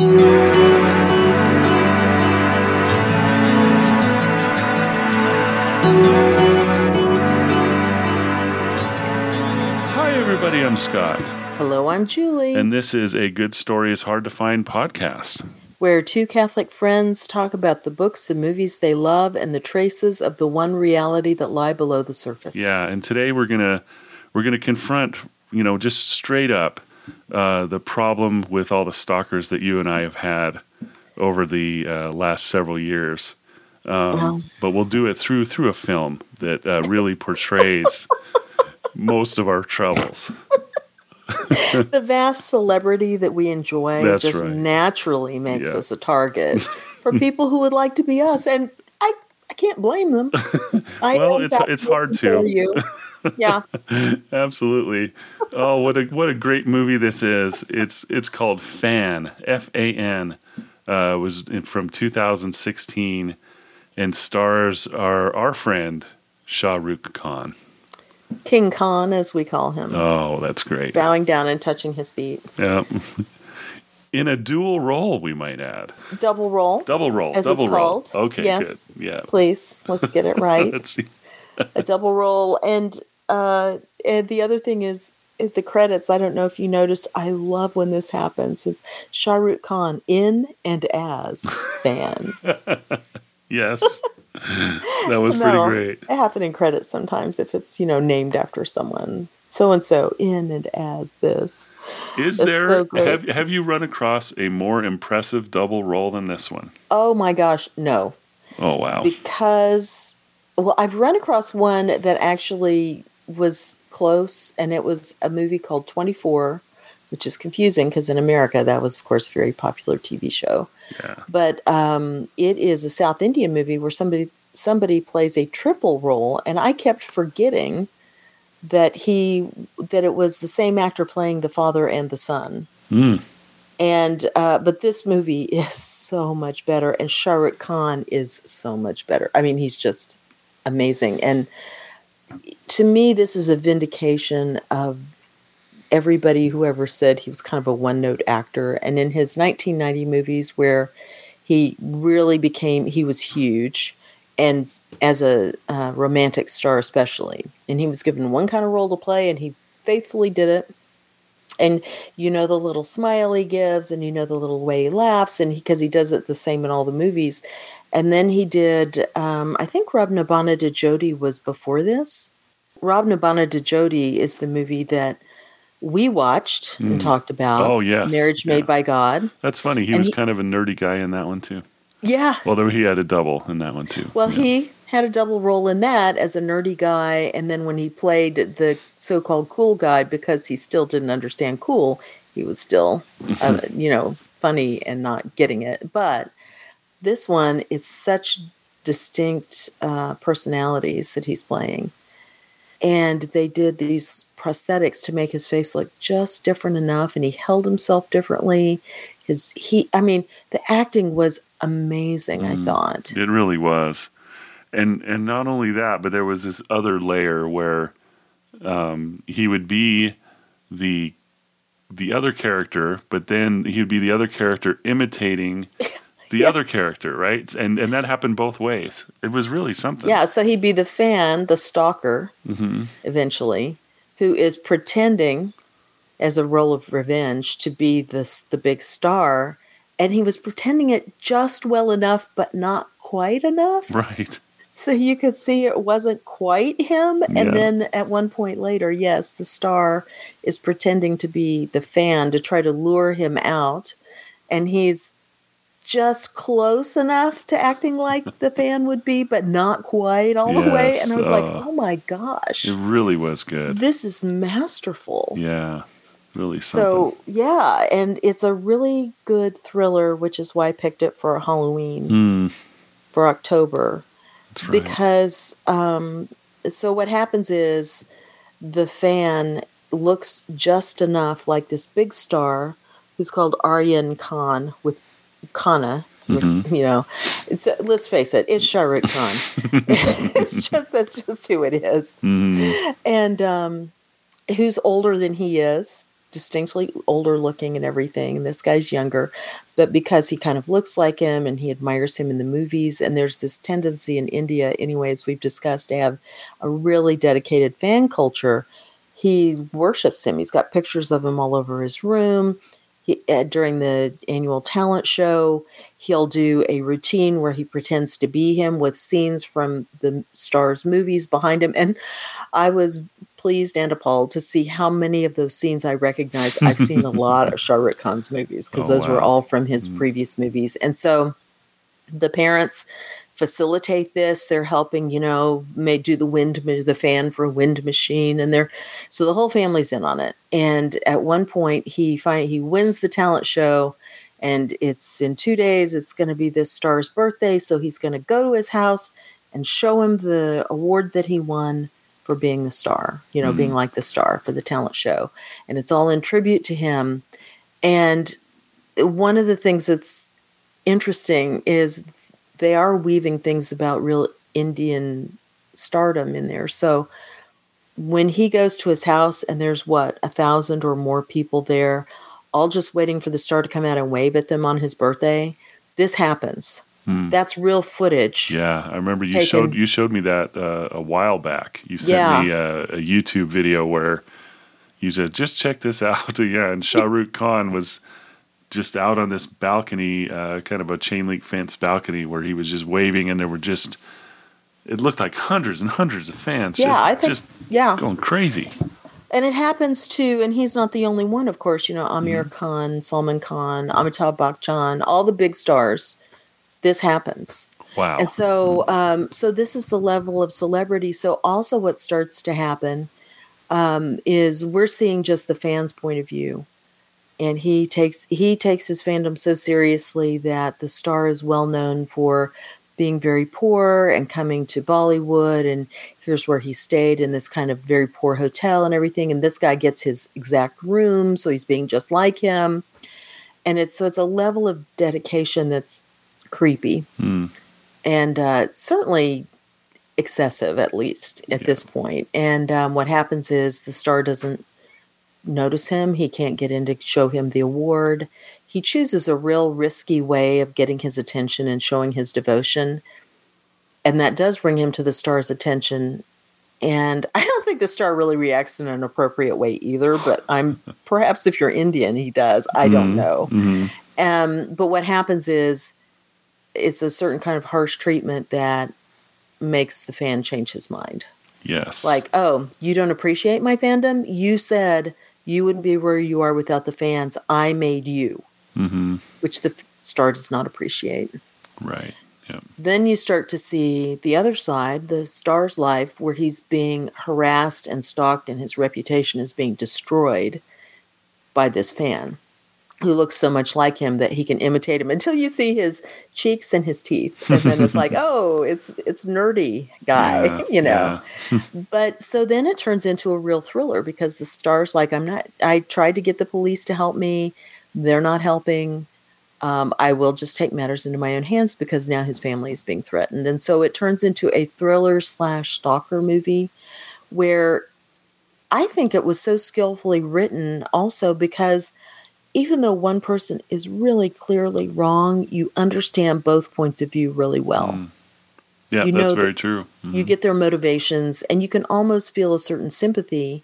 Hi, everybody. I'm Scott, Hello, I'm Julie, and this is a Good Story is Hard to Find podcast. where two Catholic friends talk about the books and movies they love and the traces of the one reality that lie below the surface. Yeah, and today we're gonna we're gonna confront, you know, just straight up uh, the problem with all the stalkers that you and I have had over the uh, last several years. Um, Well. but we'll do it through through a film that uh, really portrays most of our troubles. the vast celebrity that we enjoy That's just right. naturally makes Yeah. us a target for people who would like to be us, and I, I can't blame them. Well, it's- it's hard to. You. Yeah, Absolutely. Oh, what a what a great movie this is. It's it's called Fan. F A N. Uh, was in, from 2016, and stars our our friend Shah Rukh Khan. King Khan, as we call him, Oh, that's great. bowing down and touching his feet. Yeah. In a dual role, we might add. Double roll, Double role. As it's double roll. called. Okay, Yes. good. Yeah. please. Let's get it right. Let's see. a double roll and uh and the other thing is the credits i don't know if you noticed i love when this happens it's shah rukh khan in and as fan Yes. that was pretty great. happen in credits sometimes if it's you know named after someone so and so in and as this Is That's there so have have you run across a more impressive double role than this one? oh my gosh no Oh wow. because well i've run across one that actually was close and it was a movie called 24 which is confusing because in america that was of course a very popular tv show Yeah. but um, it is a south indian movie where somebody somebody plays a triple role and i kept forgetting that he that it was the same actor playing the father and the son Mm. and uh, but this movie is so much better, and Shah Rukh Khan is so much better. I mean, he's just amazing. And to me, this is a vindication of everybody who ever said he was kind of a one note actor. And in his 1990 movies, where he really became, he was huge, and as a uh, romantic star, especially, and he was given one kind of role to play, and he faithfully did it. And you know the little smile he gives and you know the little way he laughs and because he, does it the same in all the movies. And then he did um, i think Rab Ne Bana Di Jodi was before this Rab Ne Bana Di Jodi is the movie that we watched Mm. and talked about Oh, yes. marriage made Yeah. by god That's funny. He And was he- kind of a nerdy guy in that one too. yeah Well, though he had a double in that one too. Well, Yeah. he had a double role in that as a nerdy guy, and then when he played the so-called cool guy, because he still didn't understand cool, he was still, uh, you know, funny and not getting it. But this one, it's such distinct uh, personalities that he's playing, and they did these prosthetics to make his face look just different enough, and he held himself differently. His he, I mean, the acting was amazing. I Mm. thought. It really was, and and not only that, but there was this other layer where um, he would be the the other character, but then he would be the other character imitating the Yeah. other character, right? And and that happened both ways. It was really something. Yeah, so he'd be the fan, the stalker, hmm eventually, who is pretending as a role of revenge to be this the big star, and he was pretending it just well enough, but not quite enough. Right. So you could see it wasn't quite him. And Yeah. then at one point later, yes, the star is pretending to be the fan to try to lure him out. And he's just close enough to acting like the fan would be, but not quite all the way. And I was like, uh, oh my gosh, It really was good. this is masterful. Yeah. Really something. So, yeah, and it's a really good thriller, which is why I picked it for Halloween, Mm, for October. right. because um, so what happens is the fan looks just enough like this big star who's called Aryan Khan with Khanna. with- Mhm. You know, it's, let's face it, it's Shah Rukh Khan. it's just that's just who it is, Mhm. and um, who's older than he is, distinctly older looking and everything. And this guy's younger, but because he kind of looks like him and he admires him in the movies, and there's this tendency in India, anyways, we've discussed to have a really dedicated fan culture. He worships him. He's got pictures of him all over his room. He, uh, during the annual talent show, he'll do a routine where he pretends to be him with scenes from the star's movies behind him. And I was pleased and appalled to see how many of those scenes I recognize. I've seen a lot of Shah Rukh Khan's movies because Oh, those were all from his Mhm. previous movies. And so the parents facilitate this. They're helping, you know, may do the wind, the fan for a wind machine, and they're so the whole family's in on it. And at one point, he find he wins the talent show, and it's in two days. It's going to be this star's birthday, so he's going to go to his house and show him the award that he won for being the star. You know, Mhm. being like the star for the talent show, and it's all in tribute to him. And one of the things that's interesting is they are weaving things about real Indian stardom in there. So when he goes to his house and there's what a thousand or more people there, all just waiting for the star to come out and wave at them on his birthday, this happens. Hmm. That's real footage. Yeah, I remember you taken- showed you showed me that uh, a while back. You sent Yeah. me a, a YouTube video where you said, "Just check this out." yeah, and Shah Rukh Khan was just out on this balcony, uh, kind of a chain link fence balcony, where he was just waving, and there were just it looked like hundreds and hundreds of fans. Yeah, just, I think- just Yeah. going crazy. And it happens to, and he's not the only one, of course. You know, Aamir Mm-hmm. Khan, Salman Khan, Amitabh Bachchan, all the big stars. This happens. Wow. And so, um, so this is the level of celebrity. So, also, what starts to happen um, is we're seeing just the fans' point of view, and he takes he takes his fandom so seriously that the star is well known for being very poor and coming to Bollywood, and here's where he stayed in this kind of very poor hotel and everything. And this guy gets his exact room, so he's being just like him, and it's so it's a level of dedication that's creepy Hmm. and uh, certainly excessive at least at Yeah. this point. And um, what happens is the star doesn't notice him. He can't get in to show him the award. He chooses a real risky way of getting his attention and showing his devotion. And that does bring him to the star's attention. And I don't think the star really reacts in an appropriate way either, but I'm perhaps if you're Indian, he does. I don't Mhm. know. Mhm. Um, but what happens is it's a certain kind of harsh treatment that makes the fan change his mind. Yes. Like, oh, you don't appreciate my fandom? You said you wouldn't be where you are without the fans. I made you, hmm which the f- star does not appreciate. Right. Yeah. Then you start to see the other side, the star's life, where he's being harassed and stalked, and his reputation is being destroyed by this fan who looks so much like him that he can imitate him until you see his cheeks and his teeth. And then it's like, oh, it's it's nerdy guy, Yeah, you know. yeah. But so then it turns into a real thriller because the star's like, I'm not I tried to get the police to help me. They're not helping um, I will just take matters into my own hands because now his family is being threatened. And so it turns into a thriller slash stalker movie where I think it was so skillfully written also because even though one person is really clearly wrong, you understand both points of view really well. Mm. Yeah, You that's know very that true. You Mhm. get their motivations and you can almost feel a certain sympathy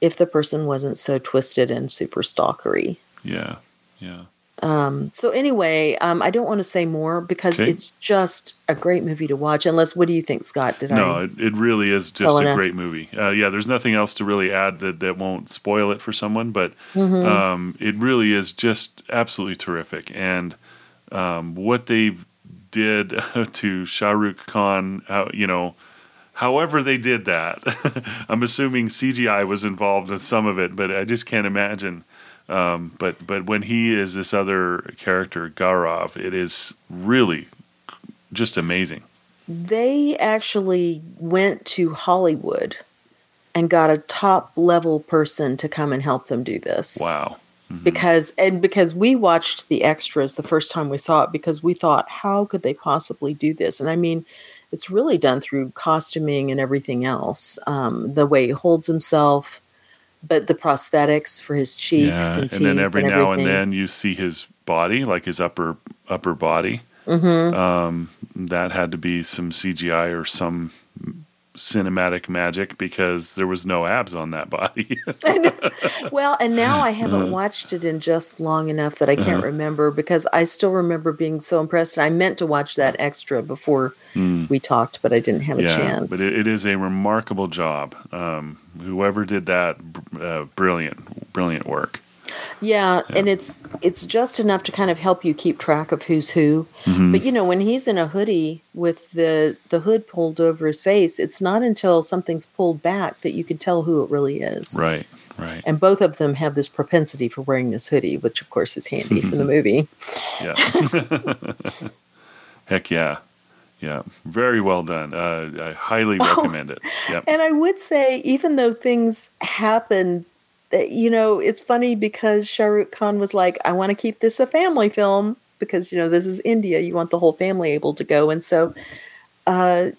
if the person wasn't so twisted and super stalkery. Yeah. Yeah. Um, so anyway, um, I don't want to say more because Okay. it's just a great movie to watch. Unless, what do you think, Scott? Did No, I? it, it really is just a great movie. Uh, yeah, there's nothing else to really add that, that won't spoil it for someone, but Mhm. um, it really is just absolutely terrific. And um, what they did to Shah Rukh Khan, how, you know, however they did that, I'm assuming CGI was involved in some of it, but I just can't imagine. Um, but but when he is this other character, Gaurav, it is really just amazing. they actually went to Hollywood and got a top level person to come and help them do this. Wow. Mhm. because and because we watched the extras the first time we saw it because we thought how could they possibly do this and i mean it's really done through costuming and everything else um, the way he holds himself but the prosthetics for his cheeks yeah, and and then every and now and then you see his body, like his upper upper body. Mhm. Um, that had to be some CGI or some cinematic magic because there was no abs on that body. Well, and now I haven't Uh-huh. watched it in just long enough that I can't Uh-huh. remember because I still remember being so impressed. And I meant to watch that extra before Mm. we talked, but I didn't have a chance. but it, it is a remarkable job. Um, whoever did that, uh, brilliant, brilliant work. Yeah, and it's it's just enough to kind of help you keep track of who's who. Mhm. But you know, when he's in a hoodie with the the hood pulled over his face, it's not until something's pulled back that you can tell who it really is. Right, right. And both of them have this propensity for wearing this hoodie, which of course is handy for the movie. Yeah. Heck yeah. Yeah. Very well done. Uh, I highly Oh. recommend it. Yep. And I would say, even though things happen, you know, it's funny because Shah Rukh Khan was like, "I want to keep this a family film because you know this is India. You want the whole family able to go." And so, uh,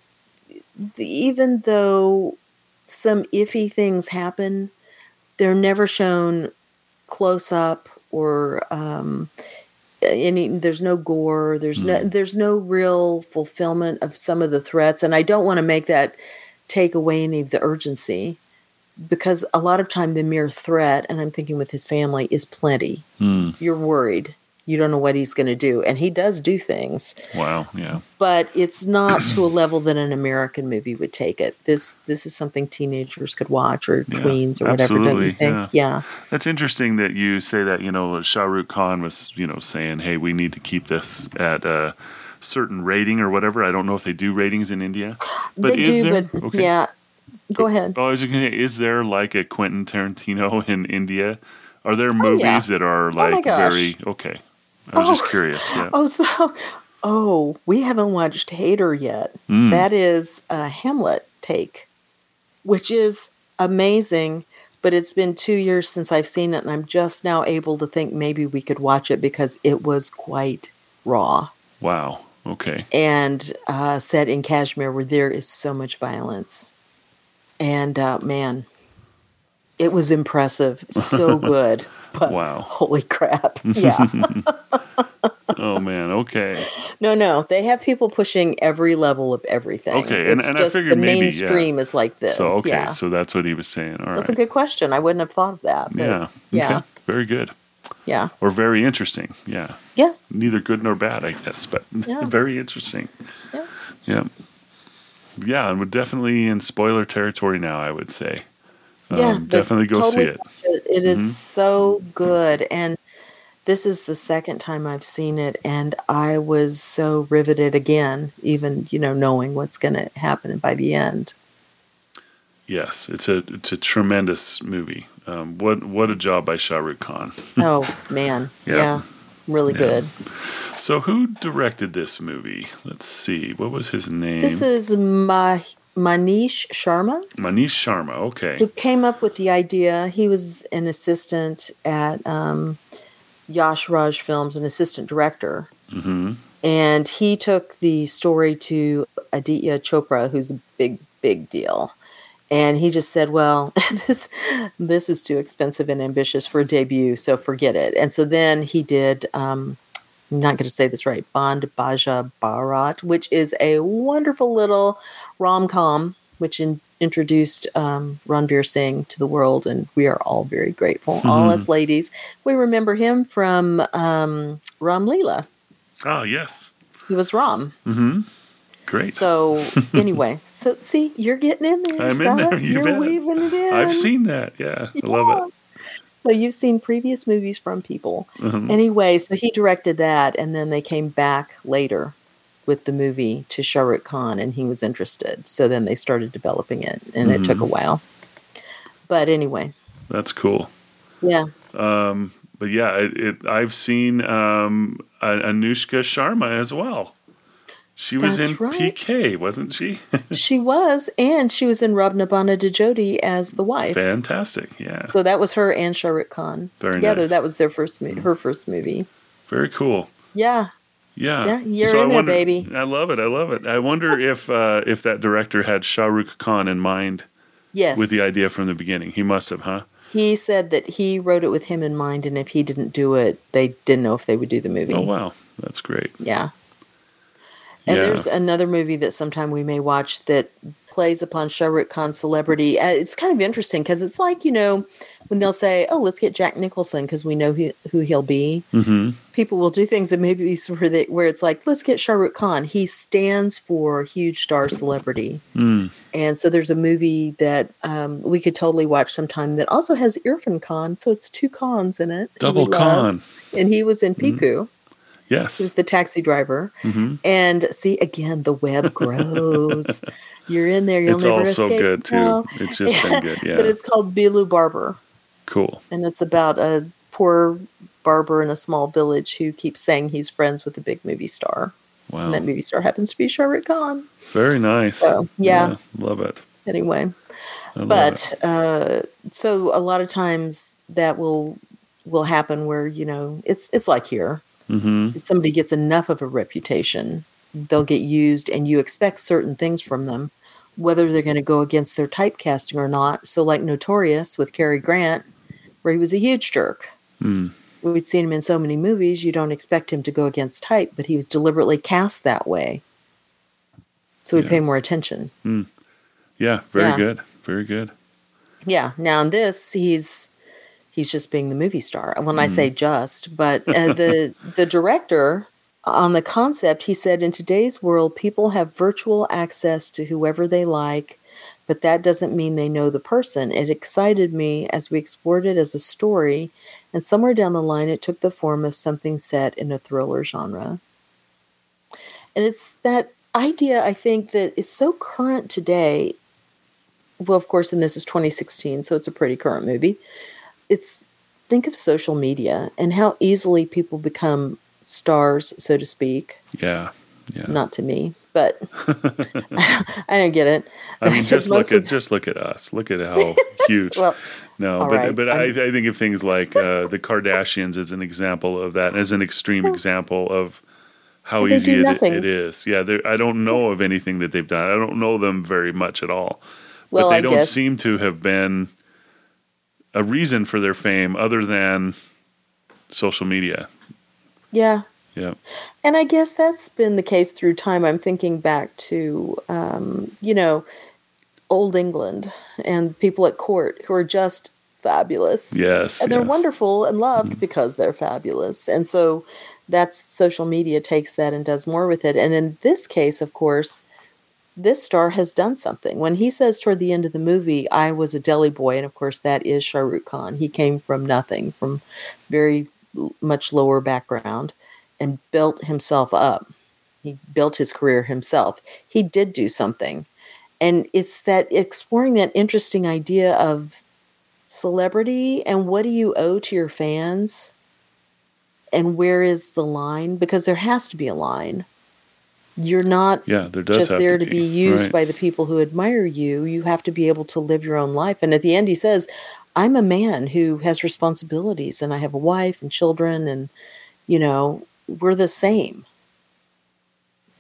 the, even though some iffy things happen, they're never shown close up or um, any. There's no gore. There's no. There's no real fulfillment of some of the threats, and I don't want to make that take away any of the urgency because a lot of time the mere threat and i'm thinking with his family is plenty Mm. you're worried you don't know what he's going to do and he does do things Wow. Yeah. but it's not to a level that an american movie would take it this this is something teenagers could watch or Yeah, tweens or whatever absolutely, yeah. yeah That's interesting that you say that, you know, Shah Rukh Khan was, you know, saying, hey, we need to keep this at a certain rating or whatever. I don't know if they do ratings in India. But they is do there? but Okay. yeah go ahead Oh, I was to is there like a Quentin Tarantino in India? Are there Oh, movies yeah. that are like gosh. very okay? I was just Oh. curious. Yeah. oh so oh we haven't watched Haider yet Mm. That is a Hamlet take, which is amazing. But it's been two years since I've seen it, and I'm just now able to think maybe we could watch it because it was quite raw Wow. Okay. and uh, set in Kashmir, where there is so much violence. And uh, man, it was impressive, so good. But Wow. holy crap! Yeah, Oh man. Okay. no, no, they have people pushing every level of everything. Okay, and- It's and I just figured the maybe, yeah. mainstream is like this. So okay. yeah. So that's what he was saying. All right. That's a good question. I wouldn't have thought of that. Yeah. Yeah. Okay. Very good. Yeah. Or very interesting. Yeah. Yeah. Neither good nor bad, I guess, but Yeah. very interesting. Yeah. Yeah. Yeah, and we're definitely in spoiler territory now, I would say. Yeah. Um, definitely go see totally it. it. It is Mhm. so good. And this is the second time I've seen it. And I was so riveted again, even, you know, knowing what's going to happen by the end. Yes, it's a it's a tremendous movie. Um, what what a job by Shah Rukh Khan. Oh, man. Yeah. yeah. Really Yeah. good. So who directed this movie? Let's see. What was his name? This is Ma- Manish Sharma. Manish Sharma. Okay. who came up with the idea. He was an assistant at um, Yash Raj Films, an assistant director, hmm and he took the story to Aditya Chopra, who's a big, big deal. And he just said, "Well, this this is too expensive and ambitious for a debut, so forget it." And so then he did. Um, I'm not going to say this right. Bond Baja Barat, which is a wonderful little rom com, which in, introduced um, Ranveer Singh to the world, and we are all very grateful. All Mhm. us ladies, we remember him from um, Ram Leela. Oh yes. He was Ram. hmm Great. So anyway, so see, you're getting in there. I'm in Scott. there, you You're bet. weaving it in. I've seen that. Yeah, I love it. So you've seen previous movies from people. Mhm. Anyway, so he directed that, and then they came back later with the movie to Shah Rukh Khan, and he was interested. So then they started developing it, and it took a while. But anyway, That's cool. yeah, Um, but yeah, it, it, I've seen um, Anushka Sharma as well. She was That's in right. PK, wasn't she? she was, and she was in Rab Ne Bana Di Jodi as the wife. Fantastic. Yeah. So that was her and Shah Rukh Khan Very together. nice. That was their first, mo- her first movie. Very cool. Yeah, Yeah. Yeah, you're I in there, wonder- baby. I love it. I love it. I wonder if uh, if that director had Shah Rukh Khan in mind yes. with the idea from the beginning. He must have, huh? He said that he wrote it with him in mind, and if he didn't do it, they didn't know if they would do the movie. Oh wow, that's great. Yeah. And Yeah. there's another movie that sometime we may watch that plays upon Shah Rukh Khan's celebrity. Uh, it's kind of interesting because it's like, you know, when they'll say, oh, let's get Jack Nicholson because we know who, who he'll be. hmm People will do things in movies where, they, where it's like, let's get Shah Rukh Khan. He stands for huge star celebrity. Mm. And so there's a movie that um, we could totally watch sometime that also has Irrfan Khan. So it's two Khans in it. Double love. And he was in Piku. Yes. Was the taxi driver. hmm And see, again, the web grows. You're in there, you'll It's never all so escape. good too. Well, It's just been good. Yeah. But it's called Billu Barber, cool. and it's about a poor barber in a small village who keeps saying he's friends with a big movie star. Wow. And that movie star happens to be Shah Rukh Khan. Very nice. So, yeah. Love it. Anyway, I love it. but uh, so a lot of times that will will happen where you know it's it's like here hmm if somebody gets enough of a reputation, they'll get used, and you expect certain things from them, whether they're going to go against their typecasting or not. So, like Notorious with Cary Grant, where he was a huge jerk. Mm. We'd seen him in so many movies, you don't expect him to go against type, but he was deliberately cast that way. So we Yeah. pay more attention. Yeah. Very Yeah. good. Very good. Yeah. Now in this, he's he's just being the movie star. When I say just, but uh, the the director on the concept, he said, in today's world, people have virtual access to whoever they like, but that doesn't mean they know the person. It excited me as we explored it as a story, and somewhere down the line, it took the form of something set in a thriller genre. And it's that idea, I think, that is so current today well, of course, and this is 2016, so it's a pretty current movie. It's think of social media and how easily people become stars, so to speak. Yeah. Yeah. Not to me, but I don't get it. I mean, just look at just look at us. Look at how huge. Well, no, but right, but I, I'm- think of things like uh, the Kardashians as an example of that, as an extreme example of how easy it, it is. Yeah, I don't know of anything that they've done. I don't know them very much at all. Well, but they I don't guess- seem to have been a reason for their fame other than social media. yeah. Yeah. And I guess that's been the case through time. I'm thinking back to, um, you know, old England and people at court who are just fabulous. Yes. and they're yes. wonderful and loved because they're fabulous. And so that's social media takes that and does more with it. And in this case, of course, this star has done something. When he says toward the end of the movie, I was a Delhi boy, and of course that is Shah Rukh Khan. He came from nothing, from very much lower background, and built himself up. He built his career himself. He did do something. And it's that exploring that interesting idea of celebrity and what do you owe to your fans and where is the line because there has to be a line you're not Yeah, there does just there to to be used Right. by the people who admire you you have to be able to live your own life and at the end he says i'm a man who has responsibilities and i have a wife and children and you know we're the same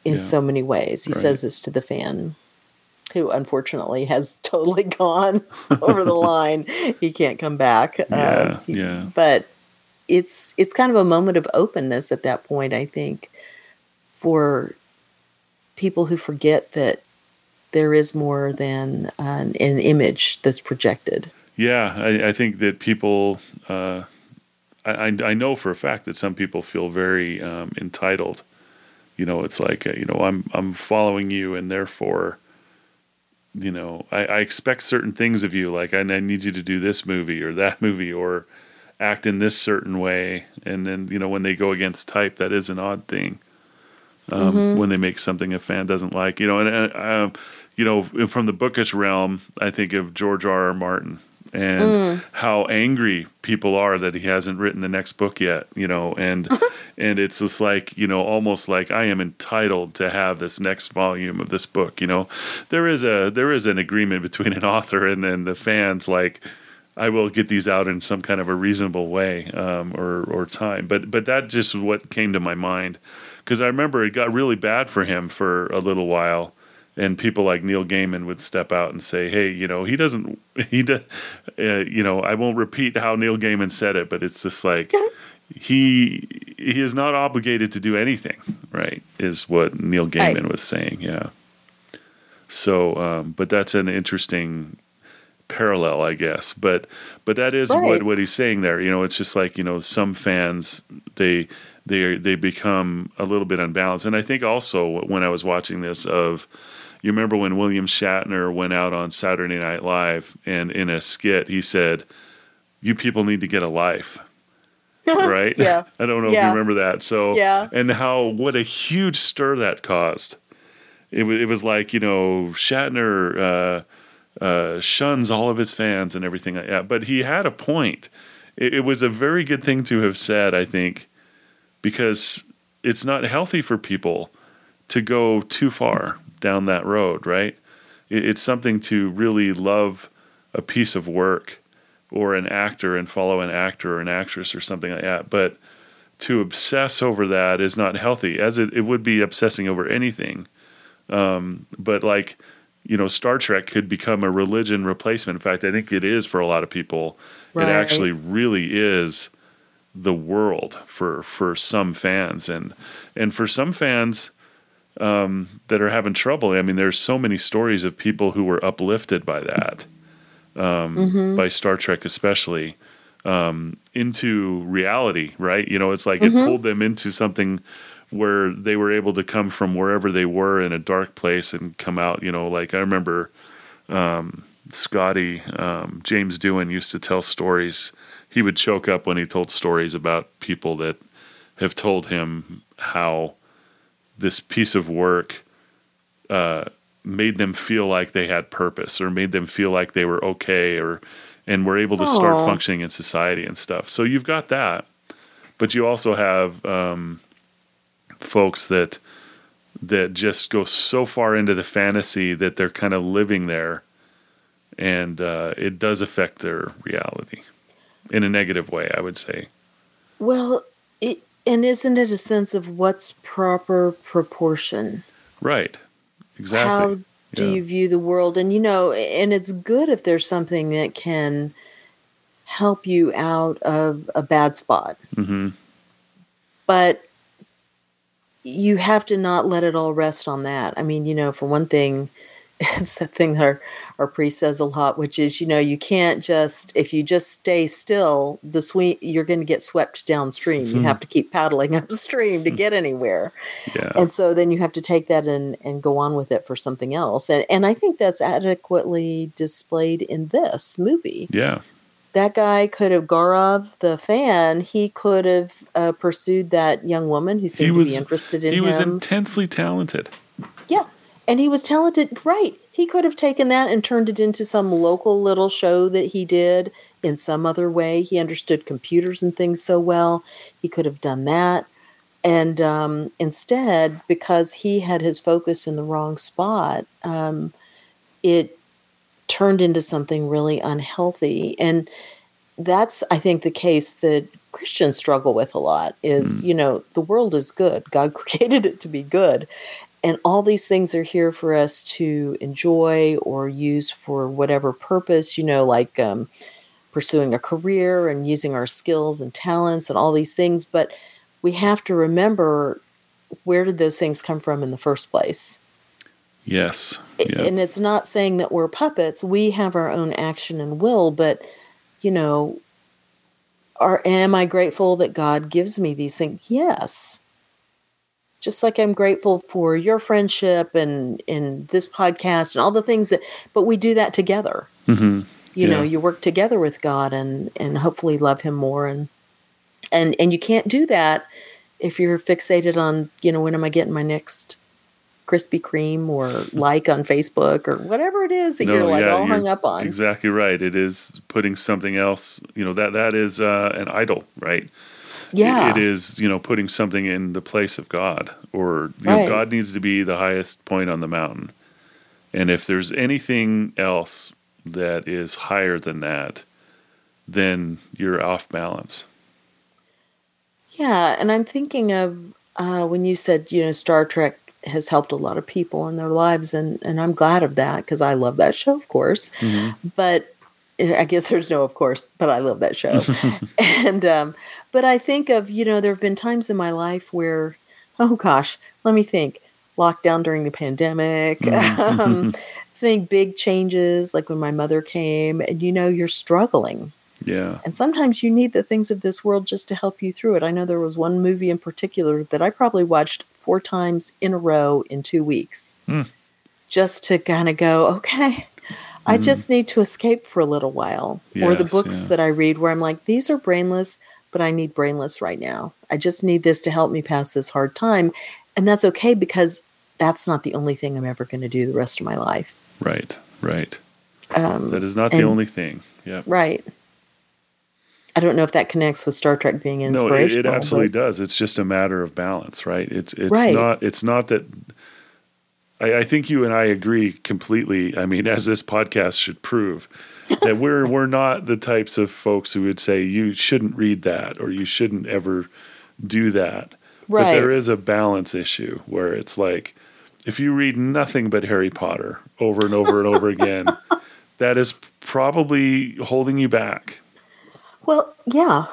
in Yeah. so many ways he Right. says this to the fan who unfortunately has totally gone over the line he can't come back Yeah, Uh, he- yeah. but it's it's kind of a moment of openness at that point i think for people who forget that there is more than an, an image that's projected Yeah, I, I think that people, uh, I, I know for a fact that some people feel very um, entitled. You know, it's like you know I'm I'm following you, and therefore, you know, I, I expect certain things of you. Like I, I need you to do this movie or that movie or act in this certain way, and then you know when they go against type, that is an odd thing. Um, When they make something a fan doesn't like, you know, and, and um, you know, from the bookish realm, I think of George R. R. Martin and how angry people are that he hasn't written the next book yet, you know, and and it's just like, you know, almost like I am entitled to have this next volume of this book, you know. There is a there is an agreement between an author and then the fans like I will get these out in some kind of a reasonable way um, or or time. But but that just what came to my mind because I remember it got really bad for him for a little while and people like Neil Gaiman would step out and say, "Hey, you know, he doesn't he does, uh, you know, I won't repeat how Neil Gaiman said it, but it's just like he he is not obligated to do anything, right? Is what Neil Gaiman Right. was saying, yeah. So, um, but that's an interesting parallel, I guess. But but that is what what he's saying there. You know, it's just like you know, some fans they they they become a little bit unbalanced, and I think also when I was watching this of. You remember when William Shatner went out on Saturday Night Live and in a skit he said, "You people need to get a life." right? Yeah. I don't know if you remember that. So Yeah. and how what a huge stir that caused. It was it was like you know Shatner uh, uh, shuns all of his fans and everything like that, but he had a point. It, it was a very good thing to have said, I think, because it's not healthy for people to go too far down that road, right? It's something to really love a piece of work or an actor and follow an actor or an actress or something like that. But to obsess over that is not healthy, as it, it would be obsessing over anything. Um, but like, you know, Star Trek could become a religion replacement. In fact, I think it is for a lot of people. Right. It actually really is the world for for some fans and and for some fans um, that are having trouble. I mean, there's so many stories of people who were uplifted by that, um, by Star Trek especially, um, into reality. Right? You know, it's like it pulled them into something where they were able to come from wherever they were in a dark place and come out. You know, like I remember um, Scotty um, James Doohan used to tell stories. He would choke up when he told stories about people that have told him how this piece of work uh, made them feel like they had purpose or made them feel like they were okay or and were able to start functioning in society and stuff. So you've got that, but you also have um, folks that that just go so far into the fantasy that they're kind of living there, and uh, it does affect their reality in a negative way. I would say. Well, it, and isn't it a sense of what's proper proportion? Right. Exactly. How do Yeah. you view the world? And you know, and it's good if there's something that can help you out of a bad spot. hmm But you have to not let it all rest on that. I mean, you know, for one thing, it's the thing that our, our priest says a lot, which is, you know, you can't just if you just stay still, the sweep you're going to get swept downstream. You have to keep paddling upstream to get anywhere. Yeah. And so then you have to take that and, and go on with it for something else. And and I think that's adequately displayed in this movie. yeah. That guy could have Gaurav, the fan. He could have uh, pursued that young woman who seemed was- to be interested in He him. was intensely talented. yeah, and he was talented. Right, he could have taken that and turned it into some local little show that he did in some other way. He understood computers and things so well. He could have done that. And um, instead, because he had his focus in the wrong spot, um, it turned into something really unhealthy. And that's, I think, the case that Christians struggle with a lot is, you know, the world is good. God created it to be good. And all these things are here for us to enjoy or use for whatever purpose, you know, like um, pursuing a career and using our skills and talents and all these things. But we have to remember where did those things come from in the first place? Yes. Yeah. And it's not saying that we're puppets. We have our own action and will, but you know, are am I grateful that God gives me these things? Yes. Just like I'm grateful for your friendship and in this podcast and all the things that but we do that together. hmm You know, you work together with God and and hopefully love him more and and and you can't do that if you're fixated on, you know, when am I getting my next Krispy Kreme or like on Facebook or whatever it is that you're like all hung you're up on. Exactly right. It is putting something else. You know that that is uh, an idol, right? Yeah. It is you know putting something in the place of God, or you know, God needs to be the highest point on the mountain. And if there's anything else that is higher than that, then you're off balance. Yeah, and I'm thinking of uh, when you said, you know, Star Trek has helped a lot of people in their lives, and and I'm glad of that because I love that show, of course. But I guess there's no of course, but I love that show. and um, but I think of you know there have been times in my life where oh gosh, let me think. Lockdown during the pandemic. um, think big changes like when my mother came, and you know you're struggling. Yeah. And sometimes you need the things of this world just to help you through it. I know there was one movie in particular that I probably watched four times in a row in two weeks Hmm. just to kind of go, okay, I just need to escape for a little while. or the books yeah. that I read where I'm like, these are brainless, but I need brainless right now. I just need this to help me pass this hard time. And that's okay because that's not the only thing I'm ever going to do the rest of my life. Right. Right. Um, That is not the only thing. Yeah. Right. I don't know if that connects with Star Trek being No, it, it absolutely but- does. It's just a matter of balance, right? It's it's Right. not it's not that I, I think you and I agree completely. I mean, as this podcast should prove, that we're we're not the types of folks who would say you shouldn't read that or you shouldn't ever do that. But there is a balance issue where it's like if you read nothing but Harry Potter over and over and over again, that is probably holding you back. Well, yeah.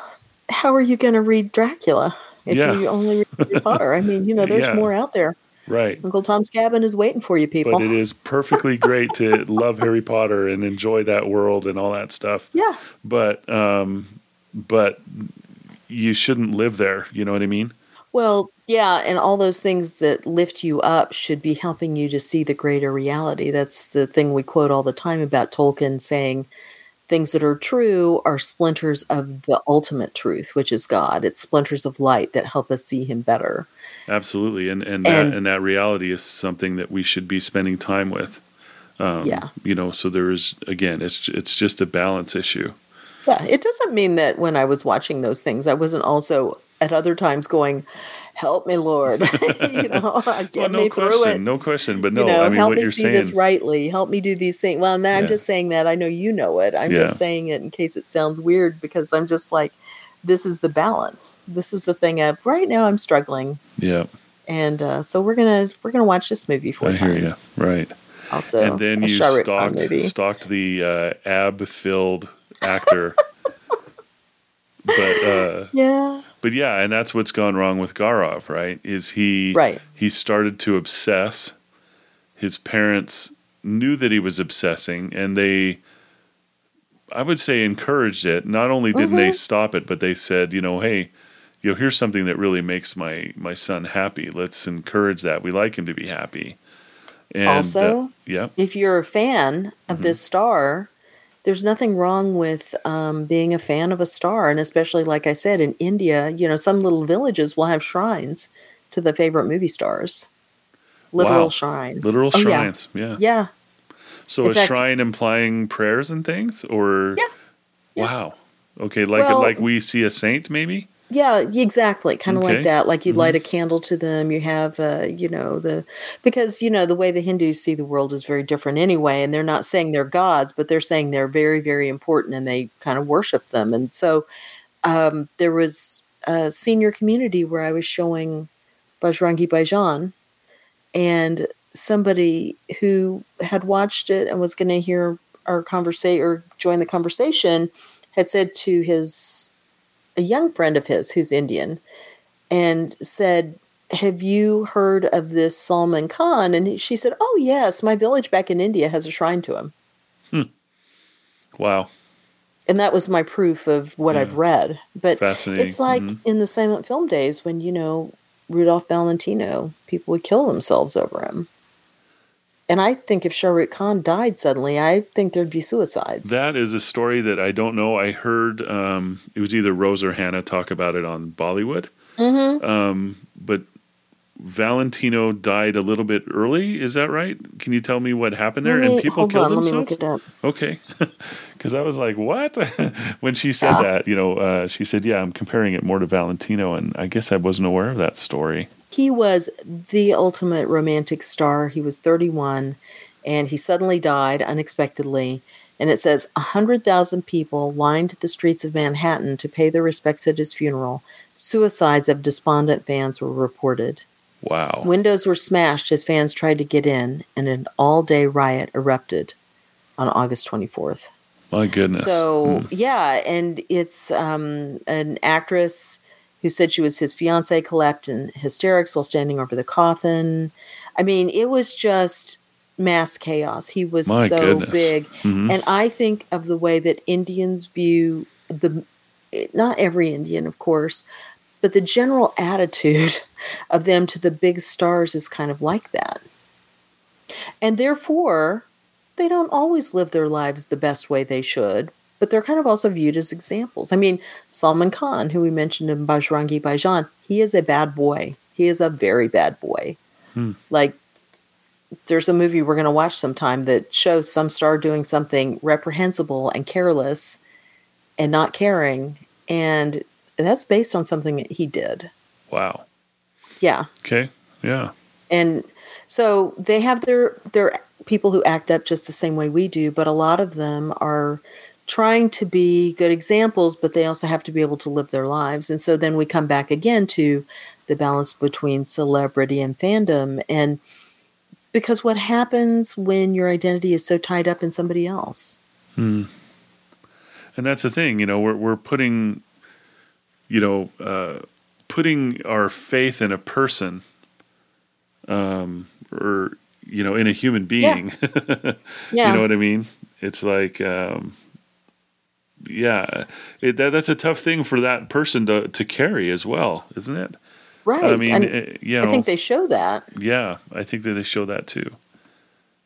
How are you going to read Dracula if Yeah. you only read Harry Potter? I mean, you know, there's Yeah. more out there. Right. Uncle Tom's Cabin is waiting for you, people. But it is perfectly great to love Harry Potter and enjoy that world and all that stuff. yeah. But um, but you shouldn't live there. You know what I mean? Well, yeah, and all those things that lift you up should be helping you to see the greater reality. That's the thing we quote all the time about Tolkien saying things that are true are splinters of the ultimate truth, which is God. It's splinters of light that help us see him better. Absolutely. And and that And- and that reality is something that we should be spending time with. Um, Yeah. You know, so there is again, it's it's just a balance issue. Yeah, it doesn't mean that when I was watching those things, I wasn't also at other times going, "Help me, Lord," you know, get Well, no me through question, it. no question. But no, you know, I mean help me see saying. this rightly. Help me do these things. Well, now I'm just saying that. I know you know it. I'm Yeah. just saying it in case it sounds weird because I'm just like, this is the balance. This is the thing. Of right now, I'm struggling, Yeah, and uh, so we're gonna we're gonna watch this movie four I hear you. times. Right. Also, and then you Shah Rukh Khan stalked stalked the uh, ab-filled actor. but uh, Yeah, but yeah, and that's what's gone wrong with Gaurav, right? Is he Right. He started to obsess. His parents knew that he was obsessing, and they, I would say, encouraged it. Not only didn't they Mm-hmm. stop it, but they said, you know, hey, you know, here's something that really makes my my son happy. Let's encourage that. We like him to be happy. And Also- uh, yeah, if you're a fan of Mm-hmm. this star, there's nothing wrong with um, being a fan of a star, and especially like I said in India, you know, some little villages will have shrines to the favorite movie stars, literal Wow. shrines, literal Oh, yeah. shrines. Yeah. Yeah, So In a fact- shrine implying prayers and things, or Yeah. Yeah. wow, okay, like Well- like we see a saint, maybe. yeah, exactly, kind of Okay. like that. Like you Mhm. light a candle to them, you have, uh, you know, the because you know the way the Hindus see the world is very different anyway, and they're not saying they're gods, but they're saying they're very, very important, and they kind of worship them. And so um, there was a senior community where I was showing Bajrangi Bhaijaan, and somebody who had watched it and was going to hear our conversation or join the conversation had said to his a young friend of his who's Indian and said, Have you heard of this Salman Khan? And she said, Oh, yes, my village back in India has a shrine to him. Wow, And that was my proof of what I've read. But fascinating. it's like Mhm. in the silent film days when, you know, Rudolph Valentino, people would kill themselves over him. And I think if Shahrukh Khan died suddenly, I think there'd be suicides. That is a story that I don't know. I heard um, it was either Rose or Hannah talk about it on Bollywood. Mhm. Um, but Valentino died a little bit early. Is that right? Can you tell me what happened there? Me- and people killed on, themselves. Let me look it up. Okay, because I was like, "What?" when she said Yeah. that, you know, uh, she said, "Yeah, I'm comparing it more to Valentino," and I guess I wasn't aware of that story. He was the ultimate romantic star. He was 31 and he suddenly died unexpectedly. And it says 100,000 people lined the streets of Manhattan to pay their respects at his funeral. Suicides of despondent fans were reported. Wow. Windows were smashed as fans tried to get in, and an all day riot erupted on August 24th. My goodness. So, yeah, and it's um, an actress who said she was his fiance collapsed in hysterics while standing over the coffin. I mean, it was just mass chaos. He was My so goodness. big. Mhm. And I think of the way that Indians view the, not every Indian, of course, but the general attitude of them to the big stars is kind of like that. And therefore, they don't always live their lives the best way they should, but they're kind of also viewed as examples. I mean, Salman Khan, who we mentioned in Bajrangi Bhaijaan, he is a bad boy. He is a very bad boy. Hmm. Like, there's a movie we're going to watch sometime that shows some star doing something reprehensible and careless and not caring. And that's based on something that he did. wow. Yeah. Okay. Yeah. and so they have their their people who act up just the same way we do but a lot of them are trying to be good examples but they also have to be able to live their lives. And so then we come back again to the balance between celebrity and fandom. And because what happens when your identity is so tied up in somebody else? And that's the thing, you know, we're we're putting, you know, uh, putting our faith in a person, um, or you know, in a human being. yeah. You know what I mean? It's like, um, yeah, it, that, that's a tough thing for that person to to carry as well, isn't it? right I mean, eh, you know, i think they show that yeah, I think that they show that too.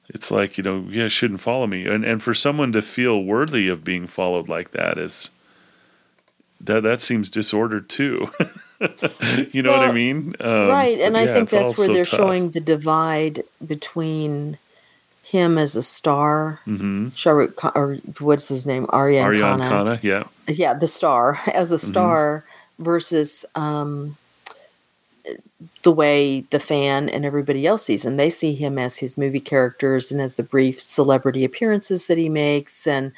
It's like you know, yeah, shouldn't follow me, and and for someone to feel worthy of being followed like that is that that seems disordered too. you know what I mean? Um, right and but i think that's where they're tough. showing the divide between him as a star Rukh Khan, or what's his name Aryan, Ariane Khanna. Kana, yeah, yeah the star as a Mm-hmm. star versus um the way the fan and everybody else sees him they see him as his movie characters and as the brief celebrity appearances that he makes and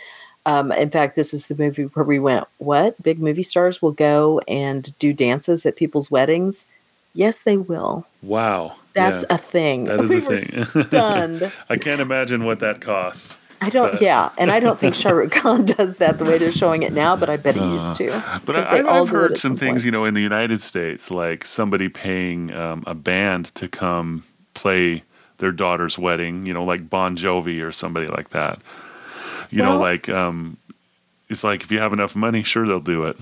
um, in fact, this is the movie where we went, What? Big movie stars will go and do dances at people's weddings? Yes, they will. wow, That's yeah. a thing. That is we a were thing. stunned. I can't imagine what that costs. I don't, But- yeah, and I don't think Shah Rukh Khan does that the way they're showing it now, but I bet he used to. But I, I've all I've do it heard at some things, you know, in the United States, like somebody paying um, a band to come play their daughter's wedding, you know, like Bon Jovi or somebody like that. You know, like um, it's like if you have enough money, sure they'll do it.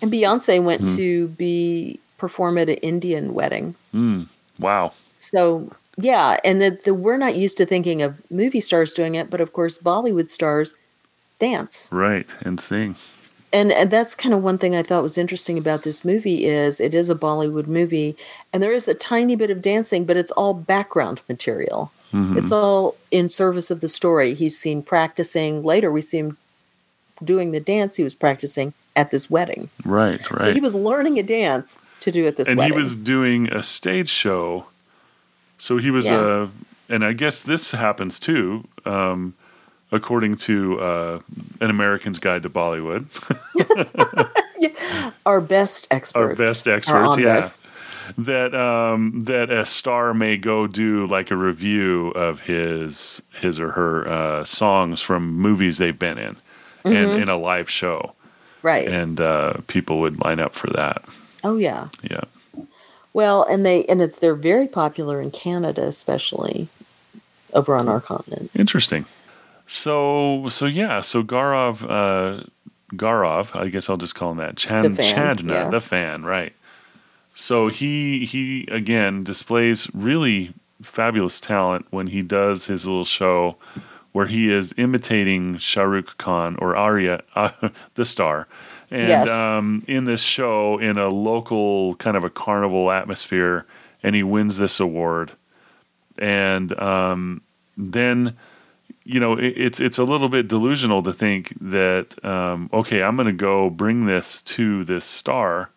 And Beyonce went Hmm. to be perform at an Indian wedding. Mm, wow. So yeah, and that the, we're not used to thinking of movie stars doing it, but of course Bollywood stars dance. Right. And sing. And, and that's kind of one thing I thought was interesting about this movie is it is a Bollywood movie and there is a tiny bit of dancing, but it's all background material. Mm-hmm. It's all in service of the story. He's seen practicing. Later, we see him doing the dance he was practicing at this wedding. Right. Right. So he was learning a dance to do at this time. and wedding. he was doing a stage show. So he was Yeah. uh and I guess this happens too, um, according to uh, an American's Guide to Bollywood. our best experts. Our best experts, yeah. this. that um, that a star may go do like a revue of his his or her uh, songs from movies they've been in, Mm-hmm. and in a live show, Right. and uh, people would line up for that. Oh yeah. Yeah, Well, and they and it's they're very popular in Canada, especially over on our continent. interesting. So so yeah, so Gaurav uh, Gaurav, I guess I'll just call him that. Chan, The fan, Chandna, yeah. the fan, right? So he he again displays really fabulous talent when he does his little show where he is imitating Shah Rukh Khan or Arya, uh, the star, and Yes. um, in this show in a local kind of a carnival atmosphere, and he wins this award, and um, then you know it, it's it's a little bit delusional to think that um, okay I'm going to go bring this to this star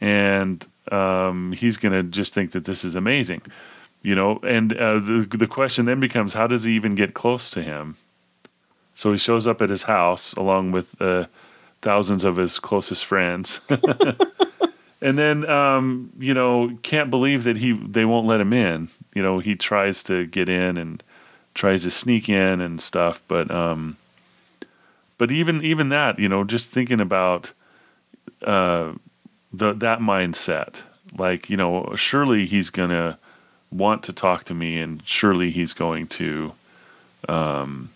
and um, he's going to just think that this is amazing you know? And uh, the the question then becomes how does he even get close to him? So he shows up at his house along with uh, thousands of his closest friends and then um, you know can't believe that he they won't let him in. You know he tries to get in and tries to sneak in and stuff, but um, but even even that you know just thinking about uh, the that mindset, like you know surely he's gonna want to talk to me, and surely he's going to. Um,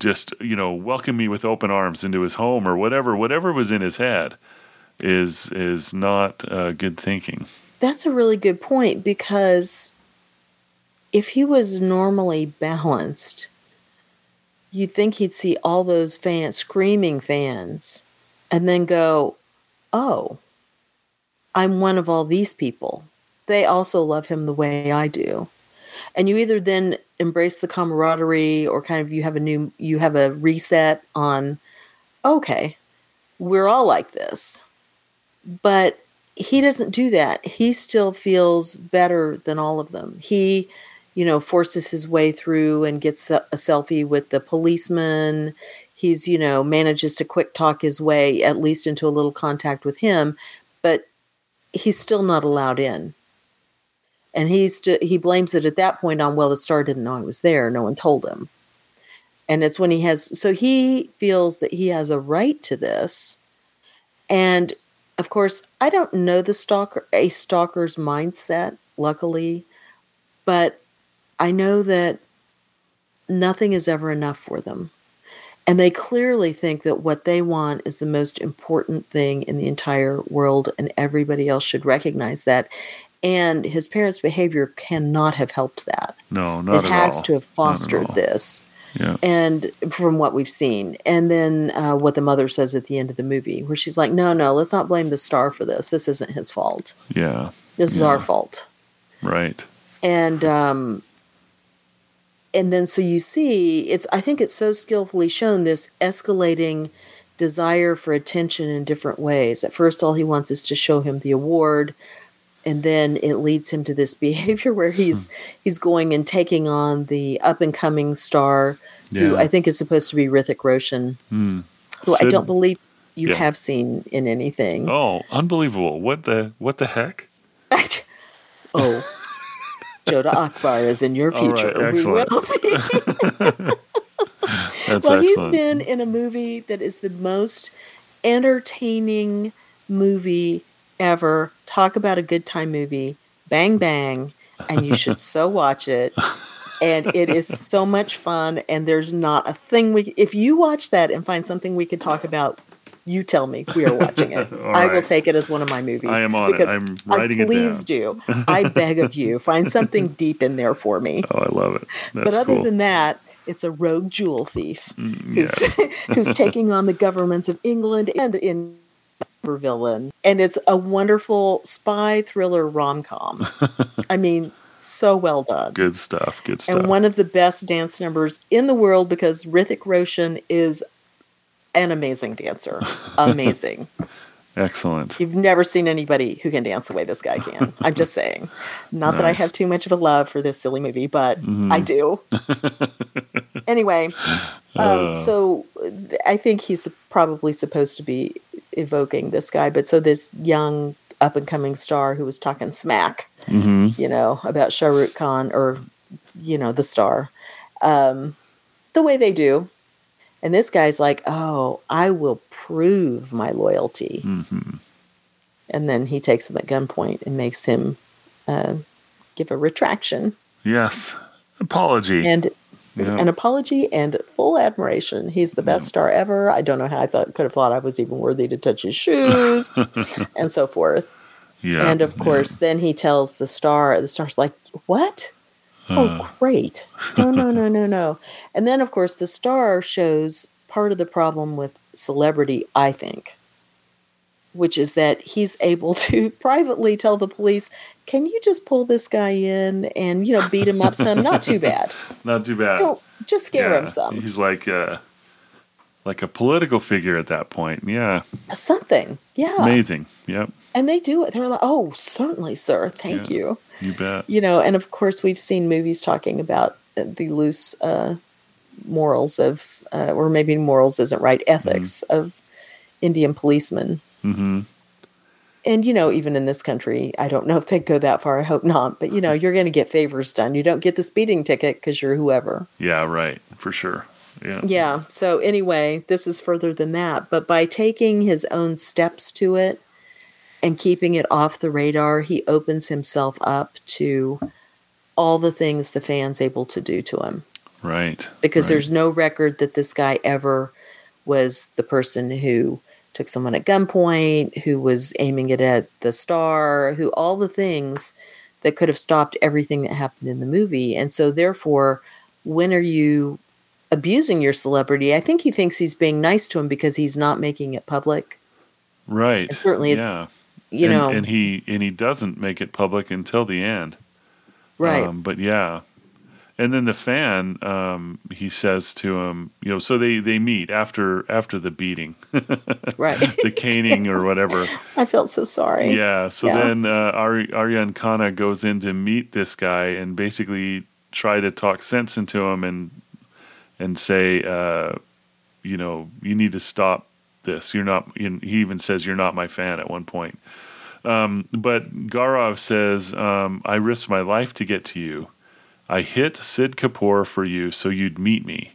just you know welcome me with open arms into his home or whatever whatever was in his head is is not uh, good thinking That's a really good point because if he was normally balanced, you'd think he'd see all those fans, screaming fans, and then go, Oh, I'm one of all these people. They also love him the way I do. And you either then embrace the camaraderie or kind of you have a new, you have a reset on, okay, we're all like this. But he doesn't do that. He still feels better than all of them. He, you know, forces his way through and gets a, a selfie with the policeman. He's, you know, manages to quick talk his way at least into a little contact with him, but he's still not allowed in. And he's st- he blames it at that point on well the star didn't know I was there, no one told him. And it's when he has so he feels that he has a right to this. And of course, I don't know the stalker a stalker's mindset, luckily, but I know that nothing is ever enough for them. And they clearly think that what they want is the most important thing in the entire world, and everybody else should recognize that. And his parents' behavior cannot have helped that. no not it at has all. to have fostered this. Yeah. And from what we've seen. And then uh, what the mother says at the end of the movie where she's like no no let's not blame the star for this. This isn't his fault. Yeah. This is our fault. Right. And um and then so you see it's i think it's so skillfully shown this escalating desire for attention in different ways. At first all he wants is to show him the award and then it leads him to this behavior where he's he's going and taking on the up and coming star who i think is supposed to be Hrithik Roshan Hmm. who i don't believe you Yeah. have seen in anything oh unbelievable what the what the heck oh Jodhaa Akbar is in your right, future. we will see. that's well, he's been in a movie that is the most entertaining movie ever. Talk about a good time movie. Bang Bang. And you should so watch it. And it is so much fun. And there's not a thing we, if you watch that and find something we could talk about, you tell me we are watching it. I will take it as one of my movies. I am on it. because I'm I writing it please do. I beg of you, find something deep in there for me oh i love it that's but other cool than that, it's a rogue jewel thief Mm, who's, who's taking on the governments of England and in villain. And it's a wonderful spy thriller rom com. I mean, so well done. good stuff good stuff And one of the best dance numbers in the world because Hrithik Roshan is an amazing dancer. Amazing. excellent You've never seen anybody who can dance the way this guy can. I'm just saying. Not that I have too much of a love for this silly movie, but I do. anyway, um, Uh. so I think he's probably supposed to be evoking this guy. But so this young up and coming star who was talking smack, hmm you know, about Shah Rukh Khan or, you know, the star, um, the way they do. And this guy's like, oh, I will prove my loyalty. Hmm and then he takes him at gunpoint and makes him uh, give a retraction. Yes. Apology. And Yeah. an apology and full admiration. He's the best star ever. I don't know how I thought could have thought I was even worthy to touch his shoes and so forth. yeah and of yeah. course, then he tells the star. The star's like, "What? Uh. oh, great! No, no, no, no, no." And then, of course, the star shows part of the problem with celebrity. I think. Which is that he's able to privately tell the police, "Can you just pull this guy in and you know beat him up some? Not too bad. not too bad Don't just scare Yeah, him some. He's like a like a political figure at that point. Yeah, Something. Yeah. amazing. Yep, And they do it. They're like, oh, certainly, sir. Thank Yeah. you. you bet. You know, and of course, we've seen movies talking about uh, the loose uh, morals of, uh, or maybe morals isn't right, ethics of Indian policemen. Hmm and you know, even in this country, I don't know if they go that far. I hope not. But you know, you're going to get favors done. You don't get the speeding ticket because you're whoever. Yeah, right. For sure. Yeah. Yeah. So anyway, this is further than that. But by taking his own steps to it and keeping it off the radar, he opens himself up to all the things the fans able to do to him. Right. Because right. there's no record that this guy ever was the person who took someone at gunpoint, who was aiming it at the star, who all the things that could have stopped everything that happened in the movie. And so, therefore, when are you abusing your celebrity? I think he thinks he's being nice to him because he's not making it public. Right. And certainly, it's yeah. you and, know and he and he doesn't make it public until the end. right. Um, but yeah, and then the fan, um, he says to him, you know, so they they meet after after the beating, right. the caning or whatever. I felt so sorry. Yeah. So Yeah. then uh, Ari- Aryan Khanna goes in to meet this guy and basically try to talk sense into him and and say, uh, you know, you need to stop this. You're not. You he even says you're not my fan at one point. Um, but Gaurav says, um, I risked my life to get to you. I hit Sid Kapoor for you so you'd meet me.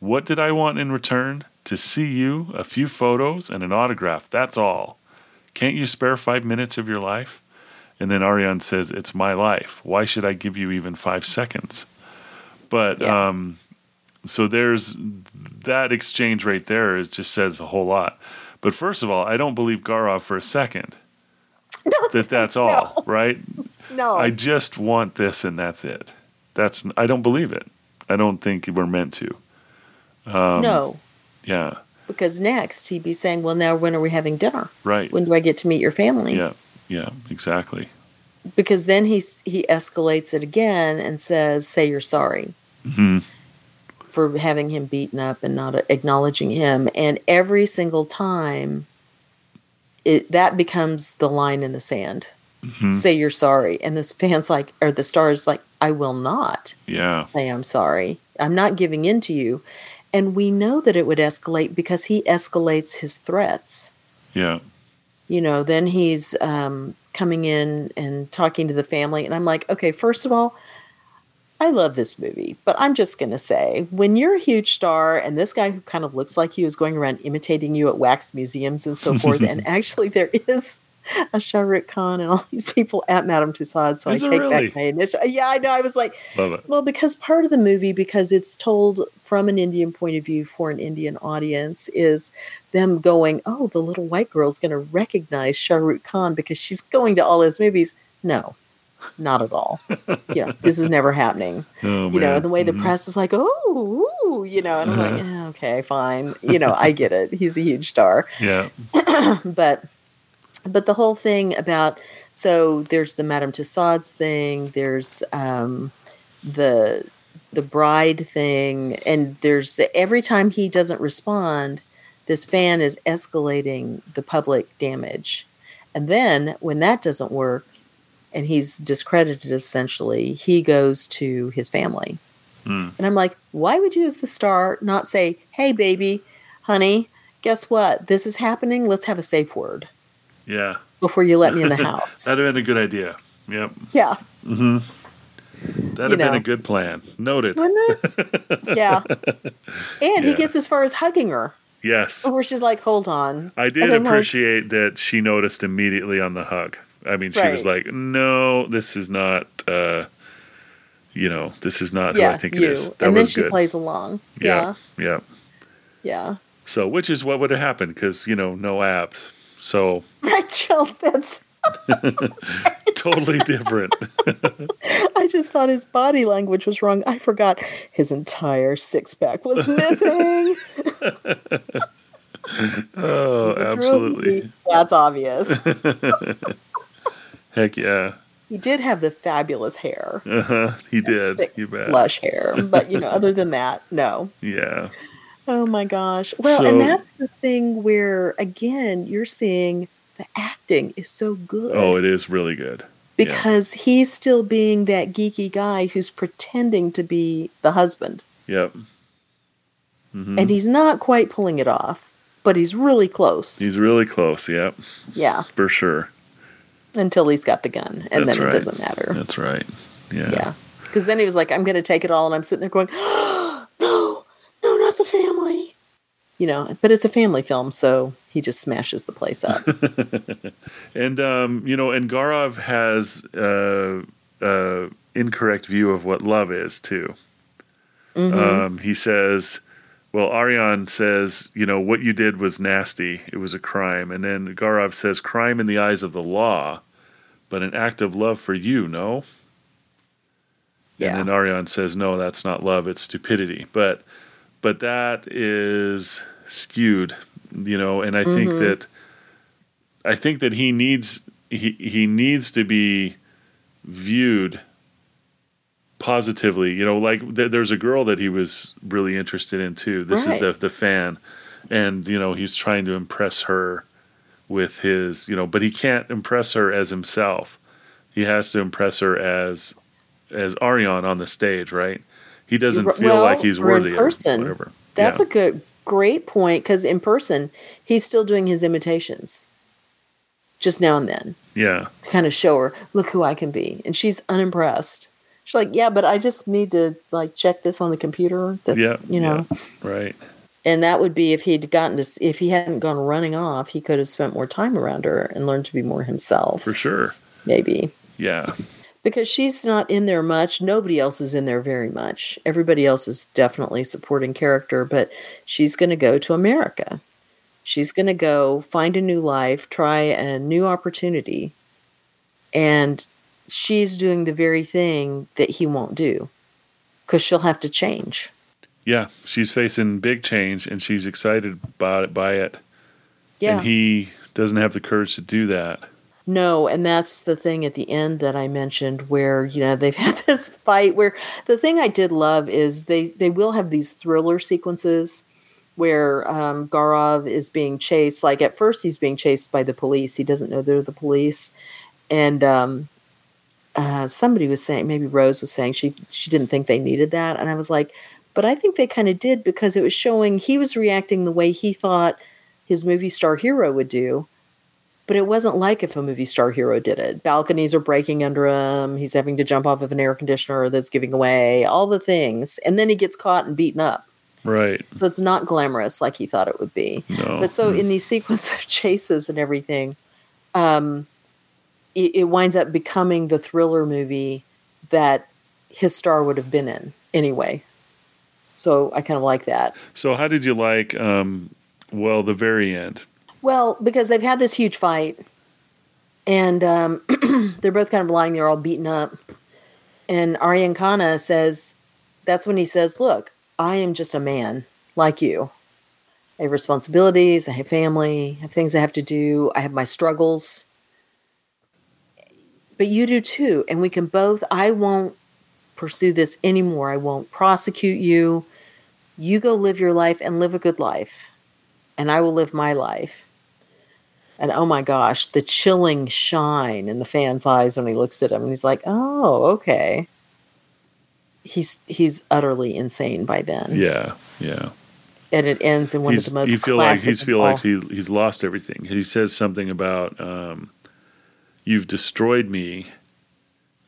What did I want in return? To see you, a few photos, and an autograph. That's all. Can't you spare five minutes of your life? And then Aryan says, It's my life. Why should I give you even five seconds? But Yeah. um, so there's that exchange right there. It just says a whole lot. But first of all, I don't believe Gaurav for a second that that's all, right? No. I just want this and that's it. That's I don't believe it. I don't think we're meant to. Um, no. Yeah. Because next he'd be saying, Well, now when are we having dinner? Right. When do I get to meet your family? Yeah. Yeah. Exactly. Because then he he escalates it again and says, Say you're sorry. hmm for having him beaten up and not acknowledging him. And every single time, it that becomes the line in the sand. Hmm Say you're sorry, and this fan's like, or the star is like, I will not Yeah. say I'm sorry. I'm not giving in to you. And we know that it would escalate because he escalates his threats. Yeah. You know, then he's um, coming in and talking to the family, and I'm like, okay, first of all, I love this movie, but I'm just going to say when you're a huge star and this guy who kind of looks like you is going around imitating you at wax museums and so forth, and actually there is a Shah Rukh Khan and all these people at Madame Tussauds, so Is I take really? back my initial. Yeah, I know. I was like, well, because part of the movie, because it's told from an Indian point of view for an Indian audience, is them going, oh, the little white girl's going to recognize Shah Rukh Khan because she's going to all his movies. No, not at all. you know, this is never happening. Oh, You know, the way the Mhm. press is like, oh, ooh, you know, and I'm like, Uh-huh. "Eh, okay, fine. You know, I get it. He's a huge star Yeah. but but the whole thing about so there's the Madame Tussauds thing, there's um, the the bride thing, and there's every time he doesn't respond, this fan is escalating the public damage, and then when that doesn't work, and he's discredited essentially, he goes to his family, Mm. and I'm like, why would you as the star not say, hey baby, honey, guess what? This is happening. Let's have a safe word Yeah. before you let me in the house. That'd have been a good idea. Yep. yeah, hmm That'd have You been a good plan. Noted. wouldn't it? yeah. And he gets as far as hugging her, Yes. where she's like, hold on. I did I'm like- appreciate that she noticed immediately on the hug. I mean, she was like, "No, this is not. uh You know, this is not who I think you. it is." That and then she good. plays along. yeah, Yeah. yeah. Yeah. So, which is what would have happened because you know, no abs. So Jill, that's. totally different. I just thought his body language was wrong. I forgot his entire six pack was missing. oh, absolutely. That's obvious. Heck yeah. He did have the fabulous hair, Uh huh. He did. thick, You bet. lush hair, but you know, other than that, no. Yeah. Oh my gosh. Well, So- and that's the thing where again you're seeing the acting is so good Oh, it is really good. yeah. because he's still being that geeky guy who's pretending to be the husband, Yep. hmm and he's not quite pulling it off. but he's really close. He's really close. Yep, yeah, for sure. until he's got the gun, and That's then right. it doesn't matter. That's right. Yeah. Yeah. Because then he was like, I'm going to take it all. And I'm sitting there going, no, no, not the family. You know, but it's a family film. So he just smashes the place up. And um, you know, and Gaurav has uh, uh, incorrect view of what love is too. Mm-hmm. Um, he says, "Well, Aryan says, you know, what you did was nasty. It was a crime." And then Gaurav says, "Crime in the eyes of the law, but an act of love for you, no." yeah. And then Aryan says, "No, that's not love. It's stupidity." But but that is skewed, you know. And I think Mhm. that I think that he needs he he needs to be viewed positively. You know, like th- there's a girl that he was really interested in too. This Right. is the the fan, and you know he's trying to impress her with his you know, but he can't impress her as himself. He has to impress her as as Aryan on the stage, right? He doesn't feel well, like he's or in worthy person. of whatever. That's yeah. a good, great point. Because in person, he's still doing his imitations just now and then yeah, to kind of show her, look who I can be. And she's unimpressed. She's like, yeah, but I just need to like check this on the computer. That's, yeah, you know. right. And that would be if he'd gotten to, if he hadn't gone running off, he could have spent more time around her and learned to be more himself, For sure. maybe. Yeah, Because she's not in there much. Nobody else is in there very much. Everybody else is definitely supporting character, but she's going to go to America. She's going to go find a new life, try a new opportunity. And she's doing the very thing that he won't do because she'll have to change. yeah. She's facing big change, and she's excited about it by it. Yeah. and he doesn't have the courage to do that. No, and that's the thing at the end that I mentioned where, you know, they've had this fight where the thing I did love is they they will have these thriller sequences where um, Gaurav is being chased. Like at first he's being chased by the police. He doesn't know they're the police. And um, uh, somebody was saying, maybe Rose was saying she she didn't think they needed that. And I was like, but I think they kind of did because it was showing he was reacting the way he thought his movie star hero would do but it wasn't like if a movie star hero did it. Balconies are breaking under him. He's having to jump off of an air conditioner that's giving away, all the things. And then he gets caught and beaten up. Right. So it's not glamorous like he thought it would be. No. But so Mm. in these sequence of chases and everything, um, it, it winds up becoming the thriller movie that his star would have been in anyway. So I kind of like that. so how did you like? Um, well, the very end. Well, because they've had this huge fight, and um, they're both kind of lying there, all beaten up. And Aryan Khanna says, "That's when he says, look, I am just a man like you. I have responsibilities. I have family. I have things I have to do. I have my struggles. But you do too, and we can both. I won't pursue this anymore. I won't prosecute you. You go live your life and live a good life." and I will live my life. And oh my gosh, the chilling shine in the fan's eyes when he looks at him and he's like, "Oh, okay." He's he's utterly insane by then. Yeah. Yeah. And it ends in one he's, of the most you feel like he's feel like he he's lost everything. He says something about um, you've destroyed me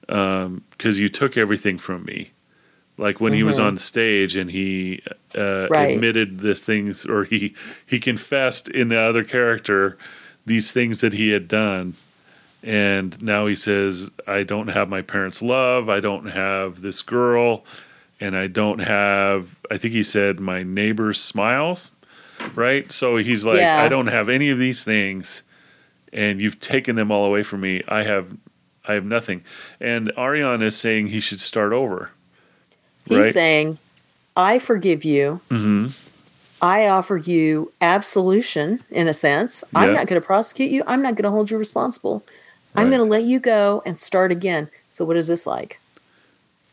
because you took everything from me. Like when he was Mhm. on stage and he uh, Right. admitted this things, or he he confessed in the other character these things that he had done, and now he says, "I don't have my parents' love. I don't have this girl." and I don't have I think he said my neighbor's smiles, right? So he's like Yeah. I don't have any of these things and you've taken them all away from me. I have I have nothing. And Aryan is saying he should start over. He's right? saying, "I forgive you. Mhm. I offer you absolution in a sense. I'm not going to prosecute you. I'm not going to hold you responsible. I'm going to let you go and start again." So what is this like?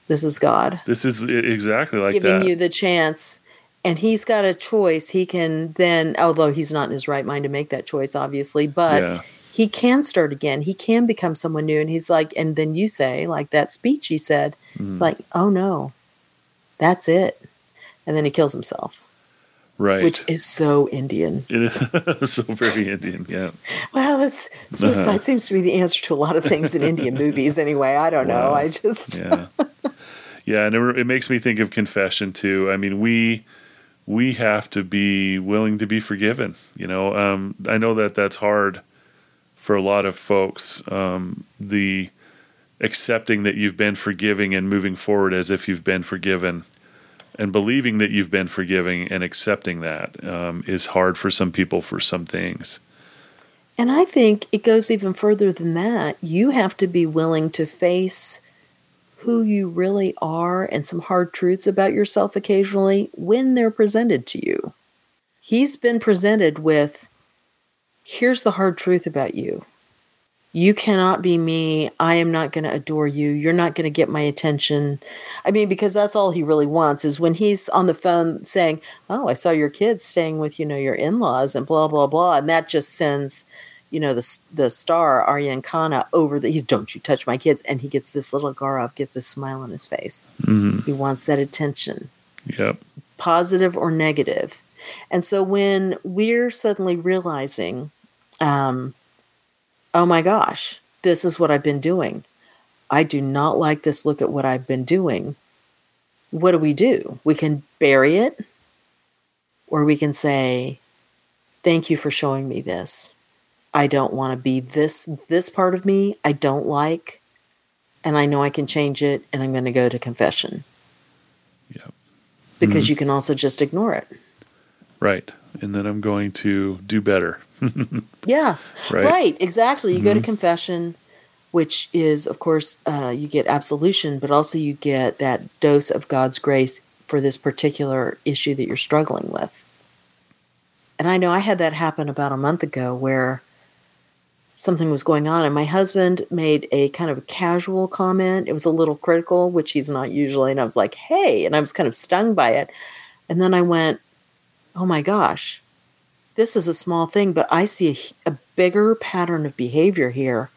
This is God. This is exactly like giving that. you the chance and he's got a choice he can then although he's not in his right mind to make that choice obviously but yeah. he can start again he can become someone new and he's like and then you say like that speech he said Mm. it's like oh no that's it and then he kills himself Right. which is so Indian. It is so very Indian. Yeah. Well, that's suicide seems to be the answer to a lot of things in Indian movies. Anyway, I don't know. I just Yeah. yeah, and it, it makes me think of confession too. I mean, we we have to be willing to be forgiven. You know, um, I know that that's hard for a lot of folks. Um, the accepting that you've been forgiving and moving forward as if you've been forgiven and believing that you've been forgiving and accepting that um, is hard for some people for some things. And I think it goes even further than that. You have to be willing to face who you really are and some hard truths about yourself occasionally when they're presented to you. He's been presented with here's the hard truth about you. You cannot be me. I am not going to adore you. You're not going to get my attention. I mean, because that's all he really wants is when he's on the phone saying, Oh, I saw your kids staying with, you know, your in laws and blah, blah, blah. And that just sends you know the the star Aryan Khanna over the he's don't you touch my kids and he gets this little Gaurav gets this smile on his face. hmm He wants that attention, Yep. positive or negative. And so when we're suddenly realizing, um, oh my gosh, this is what I've been doing. I do not like this look at what I've been doing. What do we do? We can bury it, or we can say, thank you for showing me this. I don't want to be this this part of me I don't like and I know I can change it and I'm going to go to confession. Yep. Because Mhm. you can also just ignore it. Right. And then I'm going to do better. Yeah. Right. Right, exactly. You go to Mhm. confession which is of course uh, you get absolution but also you get that dose of God's grace for this particular issue that you're struggling with. And I know I had that happen about a month ago where something was going on and my husband made a kind of a casual comment it was a little critical which he's not usually and i was like hey and i was kind of stung by it and then i went oh my gosh this is a small thing but i see a, a bigger pattern of behavior here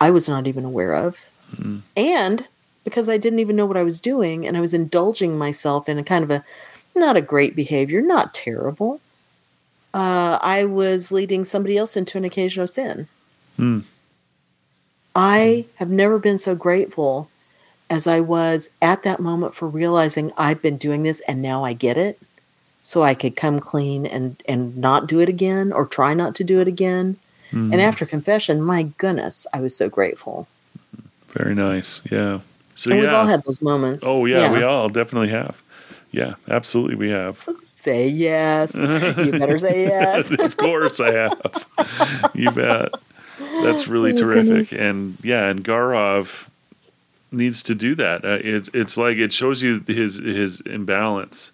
i was not even aware of Mhm. and because i didn't even know what i was doing and i was indulging myself in a kind of a not a great behavior not terrible uh, i was leading somebody else into an occasion of sin Hmm. I have never been so grateful as I was at that moment for realizing I've been doing this and now I get it. So I could come clean and and not do it again or try not to do it again. Mhm. And after confession, my goodness, I was so grateful. Very nice. Yeah. So and yeah. we've all had those moments. oh yeah, we all definitely have. Yeah, absolutely we have. Say yes. you better say yes. of course I have. you bet. That's really Oh, terrific. goodness. And yeah, and Gaurav needs to do that. Uh, it's it's like it shows you his his imbalance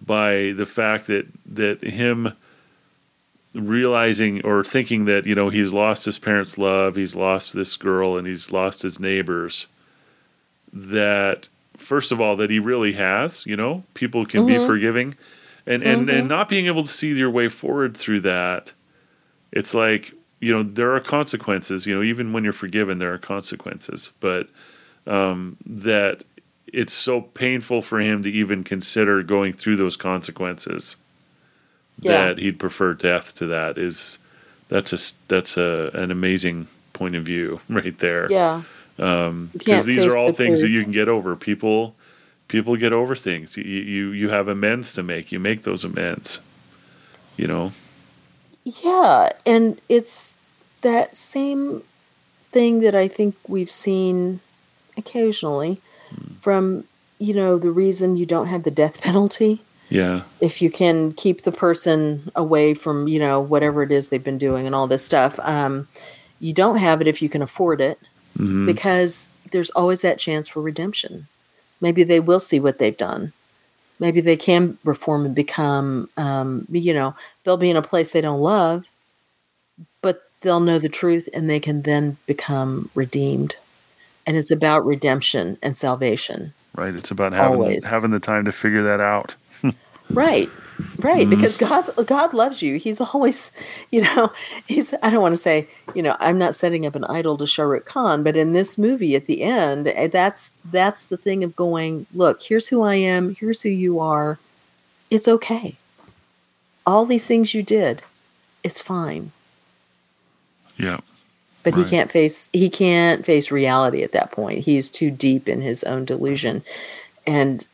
by the fact that that him realizing or thinking that you know he's lost his parents' love, he's lost this girl, and he's lost his neighbors. That first of all, that he really has. You know, people can be Mhm. forgiving, and and Mhm. and not being able to see your way forward through that. It's like you know there are consequences. You know, even when you're forgiven, there are consequences, but um, that it's so painful for him to even consider going through those consequences Yeah. that he'd prefer death to that is that's a that's a an amazing point of view right there. Yeah. um because can't these are all things that you can get over. People people get over things. You you you have amends to make. You make those amends you know? Yeah, and it's that same thing that I think we've seen occasionally from, you know, the reason you don't have the death penalty. yeah If you can keep the person away from, you know, whatever it is they've been doing and all this stuff, um, you don't have it if you can afford it hmm because there's always that chance for redemption. Maybe they will see what they've done. Maybe they can reform and become, um, you know, they'll be in a place they don't love, but they'll know the truth and they can then become redeemed. And it's about redemption and salvation. right it's about having Always. having the time to figure that out Right. Right. Mhm. Because God's God loves you. He's always, you know, he's I don't want to say, you know, I'm not setting up an idol to Shah Rukh Khan, but in this movie at the end, eh, that's that's the thing of going, look, here's who I am, here's who you are. It's okay. all these things you did, it's fine. Yeah. But Right. he can't face he can't face reality at that point. He's too deep in his own delusion. And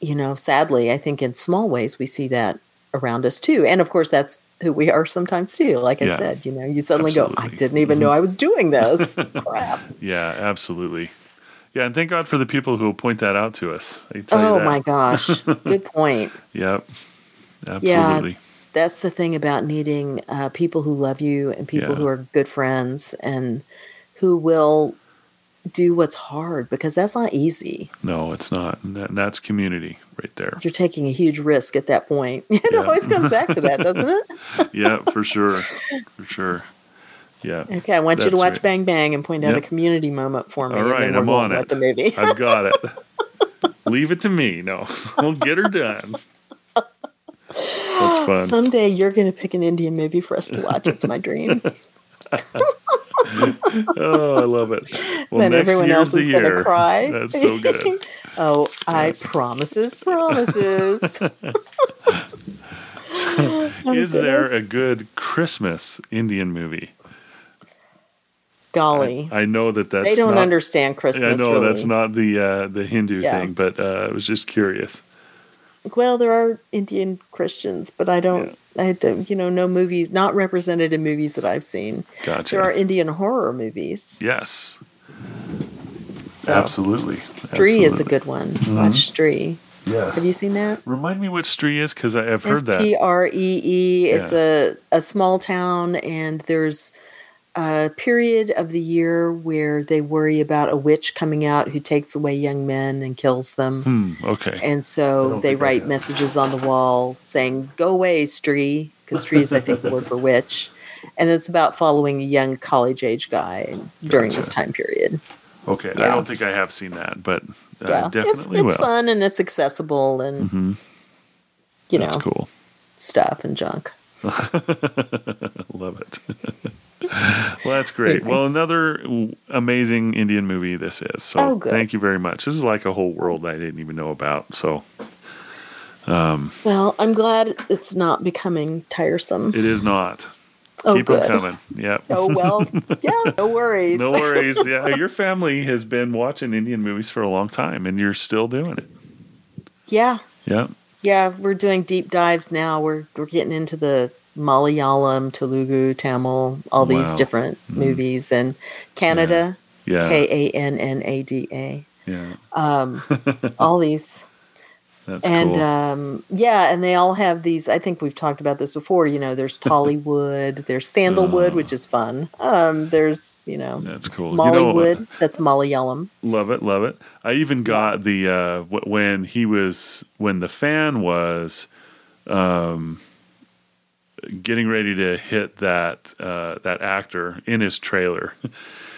you know, sadly, I think in small ways we see that around us too. And of course that's who we are sometimes too. Like I Yeah. said, you know, you suddenly go, I didn't even mm-hmm. know I was doing this. Crap. Yeah, absolutely. Yeah, and thank God for the people who will point that out to us. I tell you Oh my gosh. Good point. Yep. Absolutely. That's the thing about needing uh, people who love you and people Yeah. who are good friends and who will do what's hard because that's not easy. No, it's not. And that- that's community right there. You're taking a huge risk at that point. It Yeah. always comes back to that, doesn't it? Yeah, for sure. For sure. Yeah. Okay, I want you to watch right. Bang Bang and point out Yep. a community moment for me. All and right, I'm on it. the movie. I've got it. Leave it to me. No, we'll get her done. That's fun. Someday you're going to pick an Indian movie for us to watch. It's my dream. Oh, I love it. Well, then next everyone else the is going to cry. That's so good. oh, I promises, promises. Oh, Is there a good Christmas Indian movie? golly? I know that that's they don't not, understand I Christmas. know really. that's not the uh, the Hindu Yeah. thing, but uh, I was just curious. Well, there are Indian Christians, but I don't. I don't. You know, no movies not represented in movies that I've seen. Gotcha. There are Indian horror movies. yes, So absolutely. Stree is a good one. Mm-hmm. Watch Stree. Yes. Have you seen that? Remind me what Stree is because I've heard S that. T R E E. It's a, a small town, and there's a period of the year where they worry about a witch coming out who takes away young men and kills them. Hmm. Okay. And so they write messages on the wall saying, Go away, Stree, because Stree is, I think, the word for witch. And it's about following a young college age guy during this time period. Okay. I don't think I have seen that, but I Yeah. It's, definitely it's will. fun and it's accessible and, Mhm. you That's know, cool. stuff and junk. Love it. well, that's great. Well, another amazing Indian movie this is. So Oh, thank you very much. This is like a whole world I didn't even know about. So um, Well, I'm glad it's not becoming tiresome. it is not. Oh, Keep good. coming. Yep. Oh, well, yeah, no worries. No worries. Yeah, your family has been watching Indian movies for a long time, and you're still doing it. Yeah, Yeah. Yeah, we're doing deep dives now. We're we're getting into the Malayalam, Telugu, Tamil, all these Wow. different movies, and Kannada, Yeah. K A N N A D A. Yeah. Um, all these, That's and cool. um, yeah, and they all have these. I think we've talked about this before. You know, there's Tollywood, there's Sandalwood, which is fun. Um, there's you know. That's cool. You know, uh, Mollywood, that's Malayalam. Love it, love it. I even got the uh, when he was when the fan was um, getting ready to hit that uh, that actor in his trailer,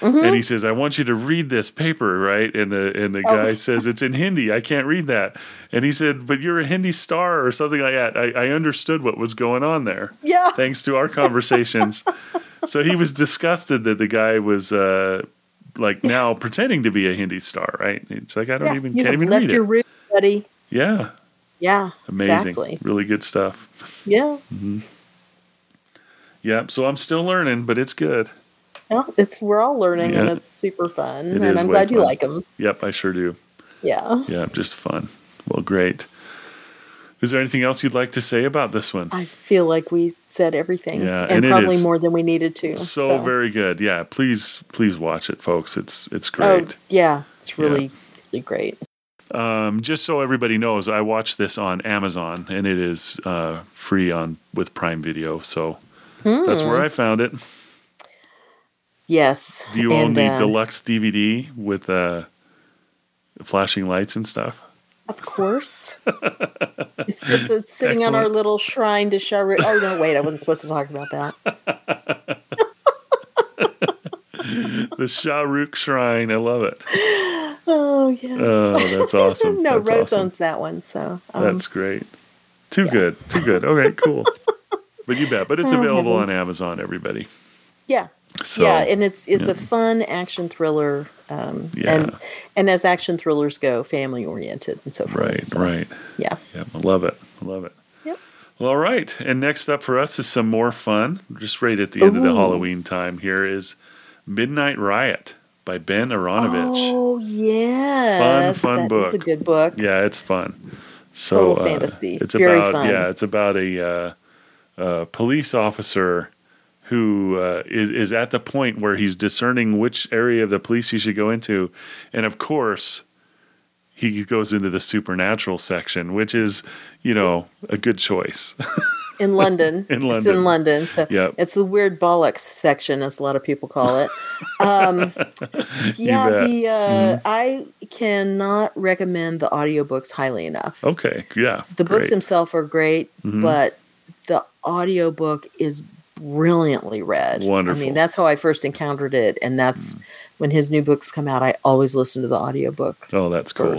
Mm-hmm. and he says, "I want you to read this paper, right?" And the and the Oh. guy says, "It's in Hindi. I can't read that." And he said, "But you're a Hindi star or something like that." I, I understood what was going on there Yeah. thanks to our conversations. so he was disgusted that the guy was uh, like now pretending to be a Hindi star, right? It's like I don't yeah. even you can't even left read your it. roots, buddy. Yeah, Yeah. amazing, Exactly. really good stuff. Yeah. Yeah, so I'm still learning, but it's good. Well, it's we're all learning and it's super fun, It and I'm glad you like them. Yep, I sure do. Yeah. Yeah, just fun. Well, great. Is there anything else you'd like to say about this one? I feel like we said everything, Yeah, and, and probably more than we needed to. So, very good. Yeah, please, please watch it, folks. It's it's great. Oh, yeah, it's really, really great. Um, just so everybody knows, I watched this on Amazon, and it is uh, free on with Prime Video. So that's Hmm. where I found it. Yes. Do you own the uh, deluxe DVD with uh, flashing lights and stuff? Of course. it's, it's, it's sitting on our little shrine to Shah Oh no, wait, I wasn't supposed to talk about that. The Shah Rukh Shrine. I love it. Oh yes. Oh, that's awesome. no, That's Rose awesome. owns that one, so um, That's great. Too good. Too good. Okay, cool. But you bet. But it's available on. Amazon, everybody. yeah. So, yeah, and it's it's yeah. a fun action thriller, um, Yeah. and and as action thrillers go, family oriented and so forth. right, so, right. Yeah. Yeah, I love it. I love it. Yep. All right. And next up for us is some more fun. Just right at the end of the Halloween time here is Midnight Riot by Ben Aaronovitch. Oh yeah, fun that book. is a good book. Yeah, it's fun. So Total uh, fantasy. it's Very about fun. yeah, it's about a uh, uh, police officer who uh, is is at the point where he's discerning which area of the police he should go into, and of course, he goes into the supernatural section, which is you know a good choice. in London. In It's London. in London. So Yep. it's the weird bollocks section, as a lot of people call it. Um, yeah. Mm-hmm. the uh, I cannot recommend the audiobooks highly enough. okay, yeah, the books themselves are great, Mhm. but audiobook is brilliantly read. Wonderful. I mean, that's how I first encountered it, and that's when his new books come out. I always listen to the audiobook Oh, that's cool.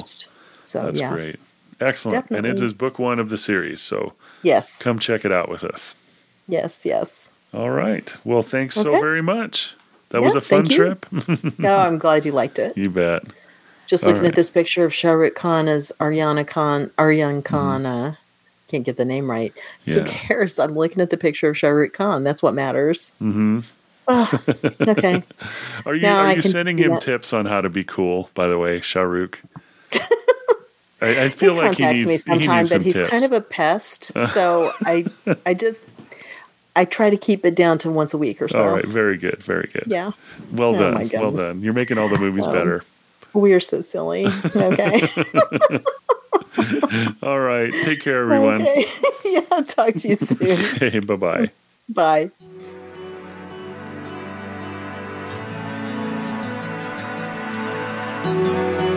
So That's yeah, great. Excellent. And it is book one of the series, so yes, come check it out with us. yes, yes. All right. Well, thanks so very much. That was a fun trip. No, I'm glad you liked it. you bet. Just All looking right. at this picture of Shah Rukh Khan as Aryana Khan, Aryan Mm-hmm. Khan. Uh, can't get the name right. Yeah. Who cares? I'm looking at the picture of Shah Rukh Khan. That's what matters. hmm Oh, okay. Are you Now are you sending him that. tips on how to be cool? By the way, Shah Rukh. I, I feel he like he needs, me he sometime, needs but he's tips. kind of a pest. So I, I just, I try to keep it down to once a week or so. All right, very good, very good. Yeah, Well Oh, done, well done. You're making all the movies Um, better. we are so silly. Okay. All right, take care, everyone. okay. yeah. Talk to you soon. Hey, bye bye. Bye. Thank